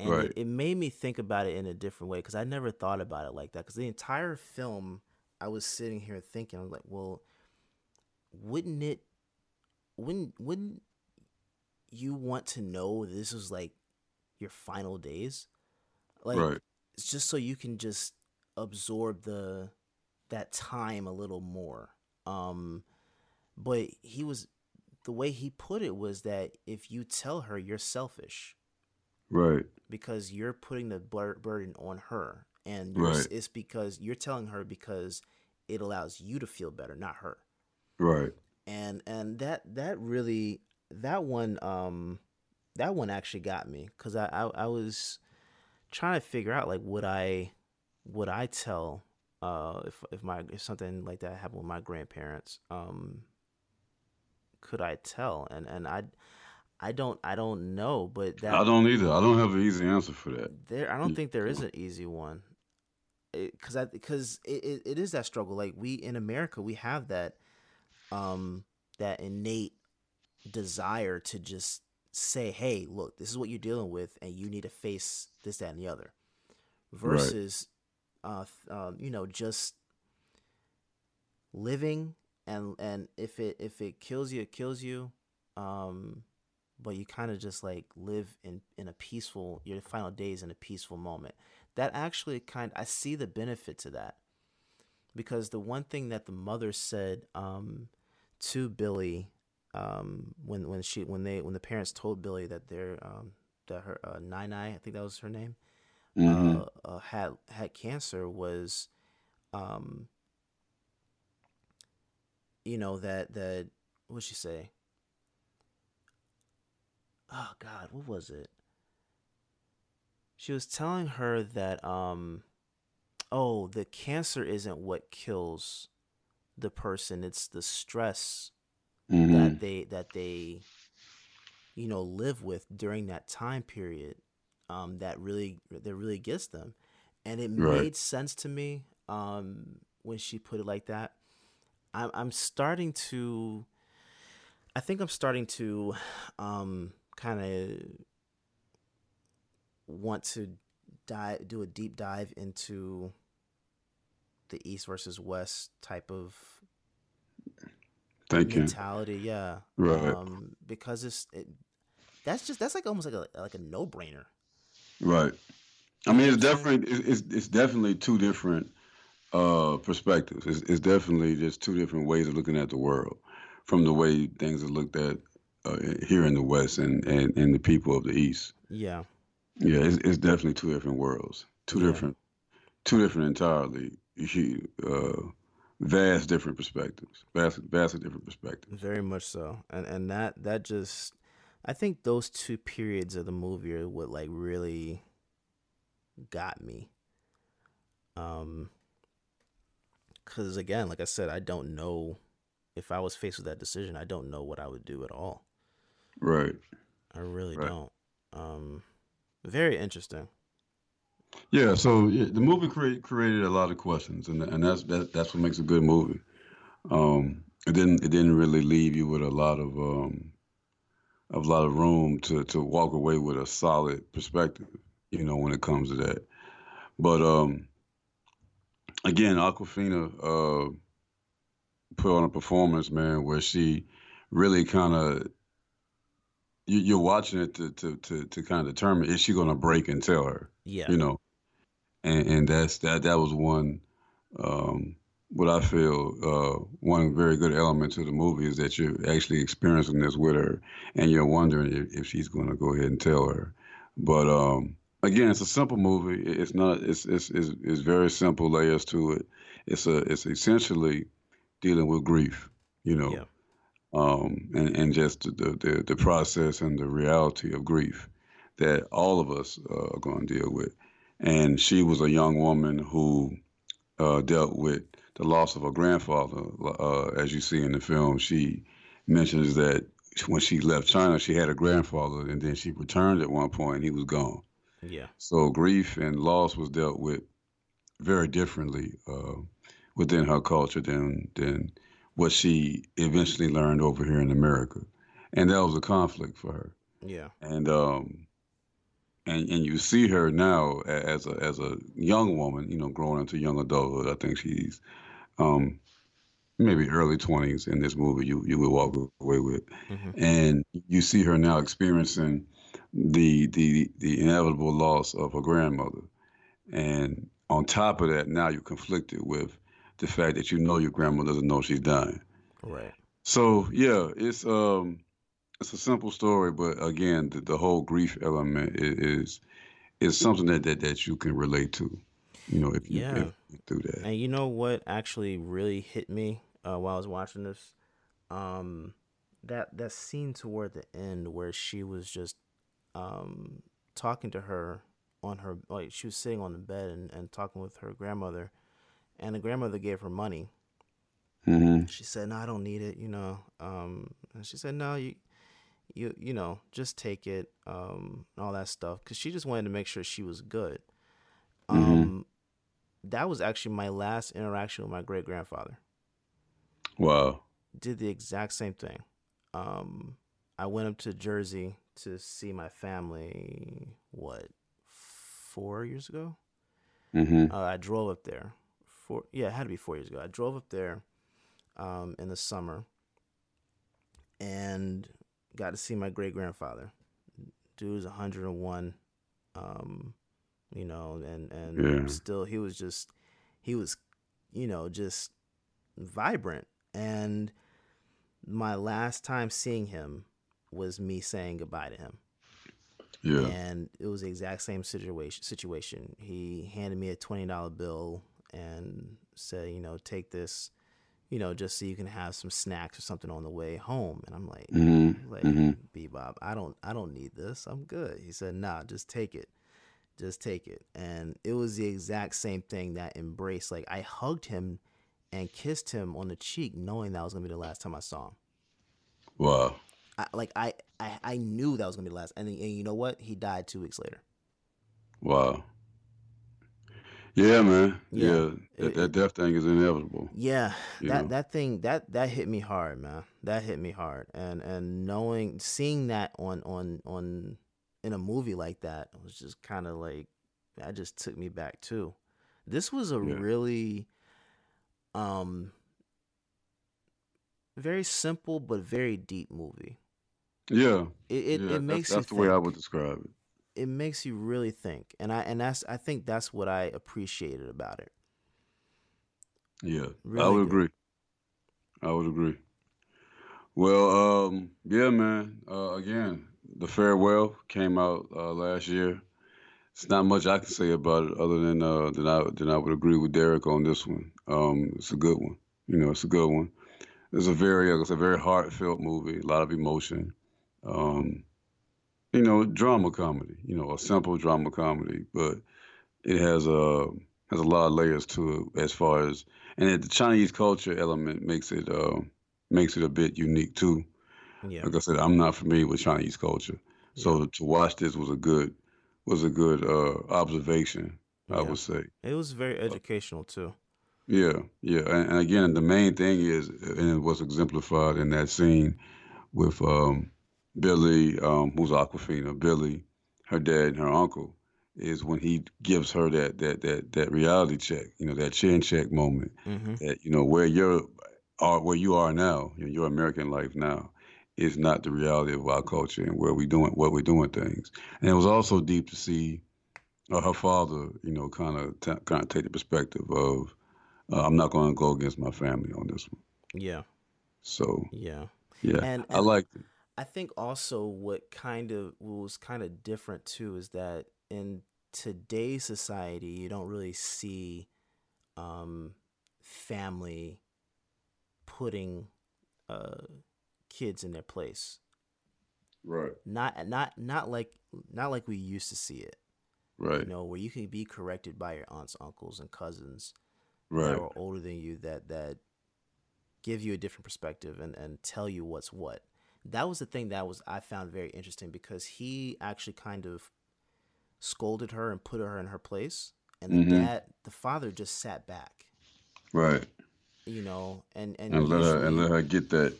And Right. it, it made me think about it in a different way because I never thought about it like that. Because the entire film, I was sitting here thinking, I was like, well, wouldn't it, wouldn't wouldn't you want to know this was like your final days? Like Right. it's just so you can just absorb the that time a little more. Um but he was the way he put it was that if you tell her you're selfish Right. because you're putting the bur- burden on her and Right. it's because you're telling her because it allows you to feel better not her Right. and and that that really that one um that one actually got me because I, I i was trying to figure out like would i would i tell uh if if my if something like that happened with my grandparents um could i tell? And and i i don't i don't know but that I don't either. I don't have an easy answer for that. there i don't think there is an easy one. Because i because it, it, it is that struggle. Like we in america we have that um that innate desire to just say hey look this is what you're dealing with and you need to face this that and the other. Versus uh, th- um, you know just living and and if it if it kills you it kills you um but you kind of just like live in in a peaceful your final days in a peaceful moment that actually kind i see the benefit to that because the one thing that the mother said um to Billi um when when she when they when the parents told Billi that their um that her uh, nine i think that was her name Mhm. uh, uh had had cancer was um you know that that what'd she say oh god what was it she was telling her that um oh the cancer isn't what kills the person it's the stress Mhm. that they that they you know live with during that time period um that really that really gets them and it Right. made sense to me um when she put it like that i'm i'm starting to i think i'm starting to um kind of want to dive do a deep dive into the east versus west type of Thank you. mentality yeah Right. um because it's it, that's just that's like almost like a like a no-brainer Right. I mean, it's definitely it's, it's it's definitely two different uh, perspectives. It's, it's definitely just two different ways of looking at the world, from the way things are looked at uh, here in the West and, and and the people of the East. yeah Yeah, it's, it's definitely two different worlds, two Yeah. different, two different entirely uh, vast different perspectives, vast vastly different perspectives. very much so and and that that just i think those two periods of the movie are what like really got me um because again like i said i don't know if i was faced with that decision i don't know what i would do at all Right. i really Right. don't um very interesting Yeah, so yeah, the movie create, created a lot of questions, and and that's that, that's what makes a good movie. Um, it didn't it didn't really leave you with a lot of um, a lot of room to to walk away with a solid perspective, you know, when it comes to that. But um, again, Awkwafina uh, put on a performance, man, where she really kind of you, you're watching it to to to to kind of determine is she going to break and tell her yeah you know and and that's that that was one um, what I feel uh, one very good element to the movie is that you're actually experiencing this with her, and you're wondering if, if she's going to go ahead and tell her. But um, again, it's a simple movie. It's not. It's, it's it's it's very simple layers to it. It's a it's essentially dealing with grief. You know. Yeah. Um, and, and just the, the, the process and the reality of grief that all of us uh, are going to deal with. And she was a young woman who uh, dealt with the loss of her grandfather. Uh, as you see in the film, she mentions that when she left China, she had a grandfather, and then she returned at one point, and he was gone. Yeah. So grief and loss was dealt with very differently uh, within her culture than than what she eventually learned over here in America, and that was a conflict for her. Yeah. And um, and and you see her now as a as a young woman, you know, growing into young adulthood. I think she's um, maybe early twenties in this movie. You you would walk away with, mm-hmm. and you see her now experiencing the the the inevitable loss of her grandmother, and on top of that, now you're conflicted with the fact that you know your grandmother doesn't know she's dying. Right. So yeah, it's um it's a simple story, but again, the, the whole grief element is, is something that, that that you can relate to. You know, if you, yeah. if you do that. And you know what actually really hit me uh, while I was watching this, um, that that scene toward the end where she was just um talking to her on her like she was sitting on the bed and, and talking with her grandmother and the grandmother gave her money. Mm-hmm. She said, "No, I don't need it," you know. Um, and she said, "No, you, you, you know, just take it, um, and all that stuff," because she just wanted to make sure she was good. Mm-hmm. Um, that was actually my last interaction with my great grandfather. Wow. Did the exact same thing. Um, I went up to Jersey to see my family. What, four years ago? Mm-hmm. Uh, I drove up there four yeah, it had to be four years ago. I drove up there um, in the summer and got to see my great grandfather. Dude was 101, um, you know, and and Yeah. still he was just he was, you know, just vibrant. And my last time seeing him was me saying goodbye to him. Yeah. And it was the exact same situation. Situation. He handed me a twenty dollar bill and said, you know, take this, you know, just so you can have some snacks or something on the way home. And I'm like, mm-hmm. like, mhm. Bebop, I don't, I don't need this. I'm good. He said, nah, just take it, just take it. And it was the exact same thing that embrace. Like I hugged him and kissed him on the cheek, knowing that was gonna be the last time I saw him. Wow. I, like I, I, I knew that was gonna be the last. And, and you know what? He died two weeks later. Wow. Yeah, man. Yeah. Yeah. That, that death thing is inevitable. Yeah, that know? that thing that that hit me hard, man. That hit me hard, and and knowing seeing that on on on in a movie like that was just kind of like that just took me back too. This was a Yeah. really um very simple but very deep movie. Yeah. It it, yeah, it makes that's, you the way I would describe it. It makes you really think, and I and that's I think that's what I appreciated about it. Yeah, I would good. agree. I would agree. Well, um, yeah, man. Uh, again, the farewell came out uh, last year. It's not much I can say about it other than uh, than I than I would agree with Derek on this one. Um, it's a good one. You know, it's a good one. It's a very it's a very heartfelt movie. A lot of emotion. Um, you know, drama comedy. You know, a simple drama comedy, but it has a has a lot of layers to it as far as and the Chinese culture element makes it uh, makes it a bit unique too. Yeah. Like I said, I'm not familiar with Chinese culture, so to watch this was a good was a good uh, observation. I would say. It was very educational too. Yeah, yeah, and, and again, the main thing is, and it was exemplified in that scene with um, Billi, um, who's Awkwafina, Billi, her dad, and her uncle, is when he gives her that that that that reality check, you know, that chin check moment, Mhm. that you know where you're are where you are now, you know, your American life now, is not the reality of our culture and where we doing what we're doing things. And it was also deep to see uh, her father, you know, kind of t- kind of take the perspective of uh, I'm not going to go against my family on this one. Yeah. So yeah, yeah, and, I liked it. I think also what kind of what was kind of different too is that in today's society you don't really see um, family putting uh, kids in their place. Right. Not not not like not like we used to see it. Right. You know, where you can be corrected by your aunts, uncles, and cousins right. that are older than you that that give you a different perspective and, and tell you what's what. That was the thing that was I found very interesting because he actually kind of scolded her and put her in her place. And the Mhm. dad the father just sat back. Right. You know, and and, And let her and let her get that.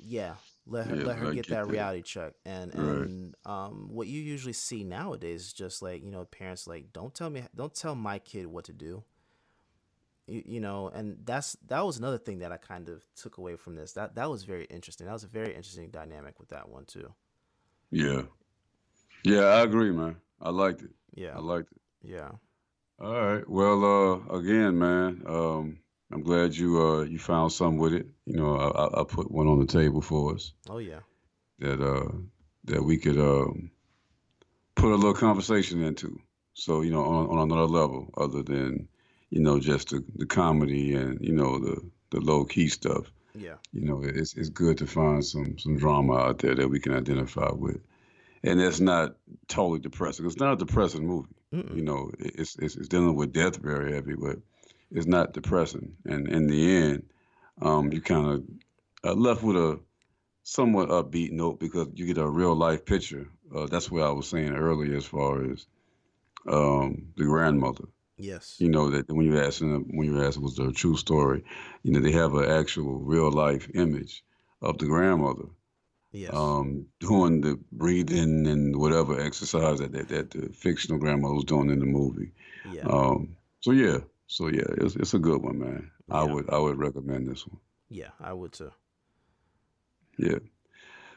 yeah let her Yeah, let her let get, get that that. reality check and Right. and um what you usually see nowadays is just like you know parents like don't tell me don't tell my kid what to do you, you know and that's that was another thing that i kind of took away from this that that was very interesting that was a very interesting dynamic with that one too Yeah. Yeah, I agree, man. I liked it. yeah I liked it. yeah All right. Well, uh, again, man, um, I'm glad you uh you found something with it. You know, I, I- I put one on the table for us oh yeah that uh that we could um put a little conversation into. So you know, on on another level, other than you know just the, the comedy and you know the the low key stuff. yeah You know, it's it's good to find some some drama out there that we can identify with, and it's not totally depressing. It's not a depressing movie. Mm-mm. You know, it's, it's it's dealing with death very heavy, but it's not depressing. And in the end, um, you kind of uh, left with a somewhat upbeat note because you get a real life picture. Uh, that's what I was saying earlier, as far as um, the grandmother. Yes You know that when you asked them, when you asked was there a true story, you know they have an actual real life image of the grandmother yes um, doing the breathing and whatever exercise that, that that the fictional grandmother was doing in the movie. yeah Um, so yeah, so yeah, it's it's a good one, man. I would I would recommend this one. yeah i would too Yeah.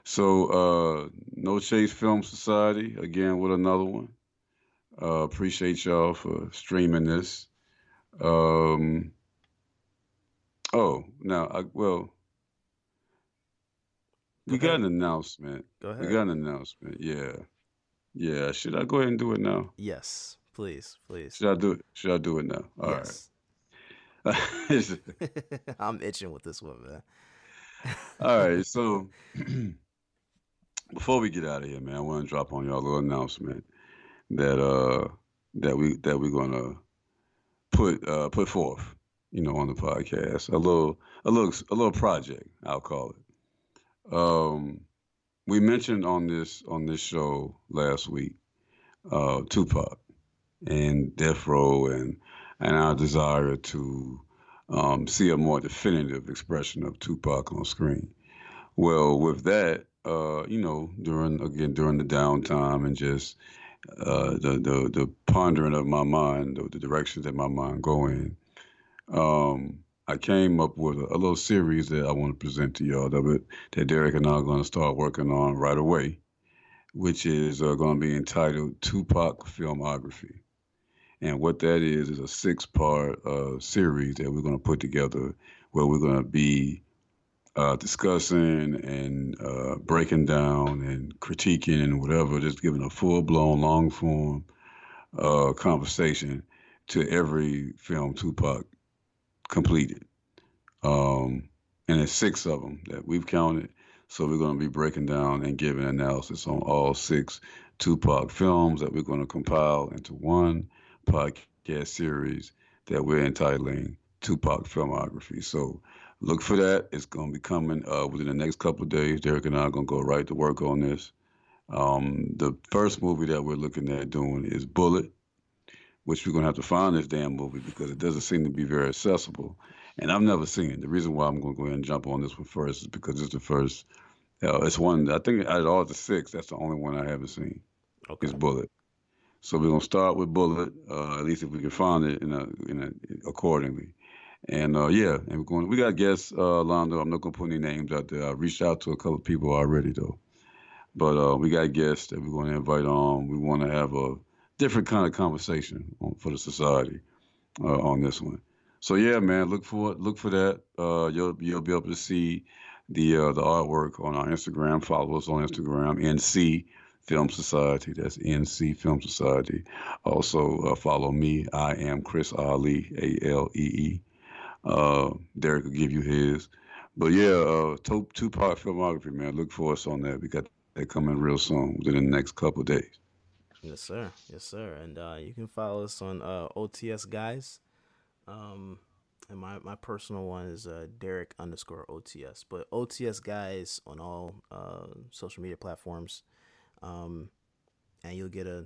So uh, No Chase Film Society again with another one. Uh, appreciate y'all for streaming this. Um, oh, now I well. We Go got an announcement. go ahead. We got an announcement. Yeah. Yeah. Should I go ahead and do it now? yes please please Should I do it? Should I do it now? All yes right. i'm itching with this one man All right. So before we get out of here, man, I want to drop on y'all a little announcement that uh that we that we're gonna put uh put forth, you know, on the podcast. A little a little a little project, I'll call it. Um we mentioned on this on this show last week, uh Tupac and Death Row and and our desire to um, see a more definitive expression of Tupac on screen. Well, with that, uh, you know, during again during the downtime and just uh, the, the the pondering of my mind, the, the directions that my mind go in, um, I came up with a, a little series that I want to present to y'all that that Derek and I are going to start working on right away, which is uh, going to be entitled Tupac Filmography. And what that is is a six-part uh, series that we're going to put together, where we're going to be uh, discussing and uh, breaking down and critiquing and whatever, just giving a full-blown, long-form uh, conversation to every film Tupac completed. Um, and it's six of them that we've counted. So we're going to be breaking down and giving analysis on all six Tupac films that we're going to compile into one podcast series that we're entitling Tupac Filmography. So look for that. It's going to be coming uh, within the next couple of days. Derek and I are going to go right to work on this. Um, the first movie that we're looking at doing is Bullet, which we're going to have to find this damn movie because it doesn't seem to be very accessible. And I've never seen it. The reason why I'm going to go ahead and jump on this one first is because it's the first. Uh, it's one. I think out of all the six, that's the only one I haven't seen. Okay. Is Bullet. So we're gonna start with Bullet. Uh, at least if we can find it in a, in a, accordingly. And uh, yeah, and we're going. We got guests, uh, Londo. I'm not gonna put any names out there. I reached out to a couple of people already though. But uh, we got guests that we're going to invite on. We want to have a different kind of conversation for the society uh, on this one. So yeah, man, look for look for that. Uh, you'll you'll be able to see the uh, the artwork on our Instagram. Follow us on Instagram, NC Film Society. That's NC Film Society. Also uh, follow me. I am Chris Alee, A L E E. Uh, Derek will give you his. But yeah, uh, two two part filmography, man. Look for us on that. We got that coming real soon within the next couple days. Yes, sir. Yes, sir. And uh, you can follow us on uh, OTS Guys. Um, and my, my personal one is uh, Derek underscore OTS. But OTS Guys on all uh, social media platforms. Um, and you'll get a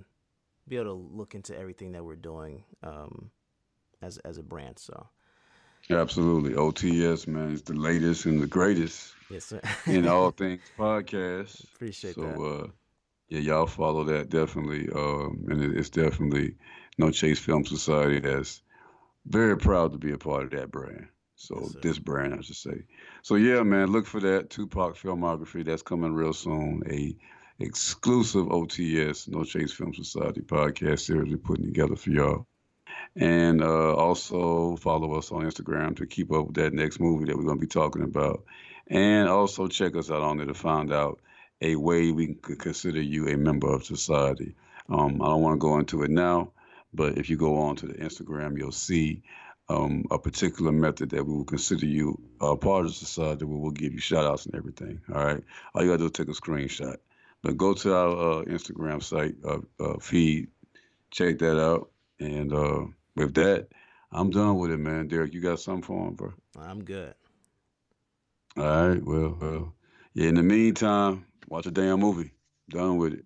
be able to look into everything that we're doing um, as as a brand. So. Absolutely, OTS man is the latest and the greatest. Yes, sir. in all things podcast. Appreciate so, that. So, uh, yeah, y'all follow that definitely. Um, and it, it's definitely No Chase Film Society that's very proud to be a part of that brand. So yes, this brand, I should say. So yeah, man, look for that Tupac filmography that's coming real soon. A exclusive OTS No Chase Film Society podcast series we're putting together for y'all. And uh, also follow us on Instagram to keep up with that next movie that we're going to be talking about. And also check us out on there to find out a way we can consider you a member of society. Um, I don't want to go into it now, but if you go on to the Instagram, you'll see um, a particular method that we will consider you a part of society where we'll give you shout outs and everything. All right. All you got to do is take a screenshot. But go to our uh, Instagram site, uh, uh, feed, check that out. And uh, with that, I'm done with it, man. Derek, you got something for him, bro? I'm good. All right. Well, well, yeah. In the meantime, watch a damn movie. Done with it.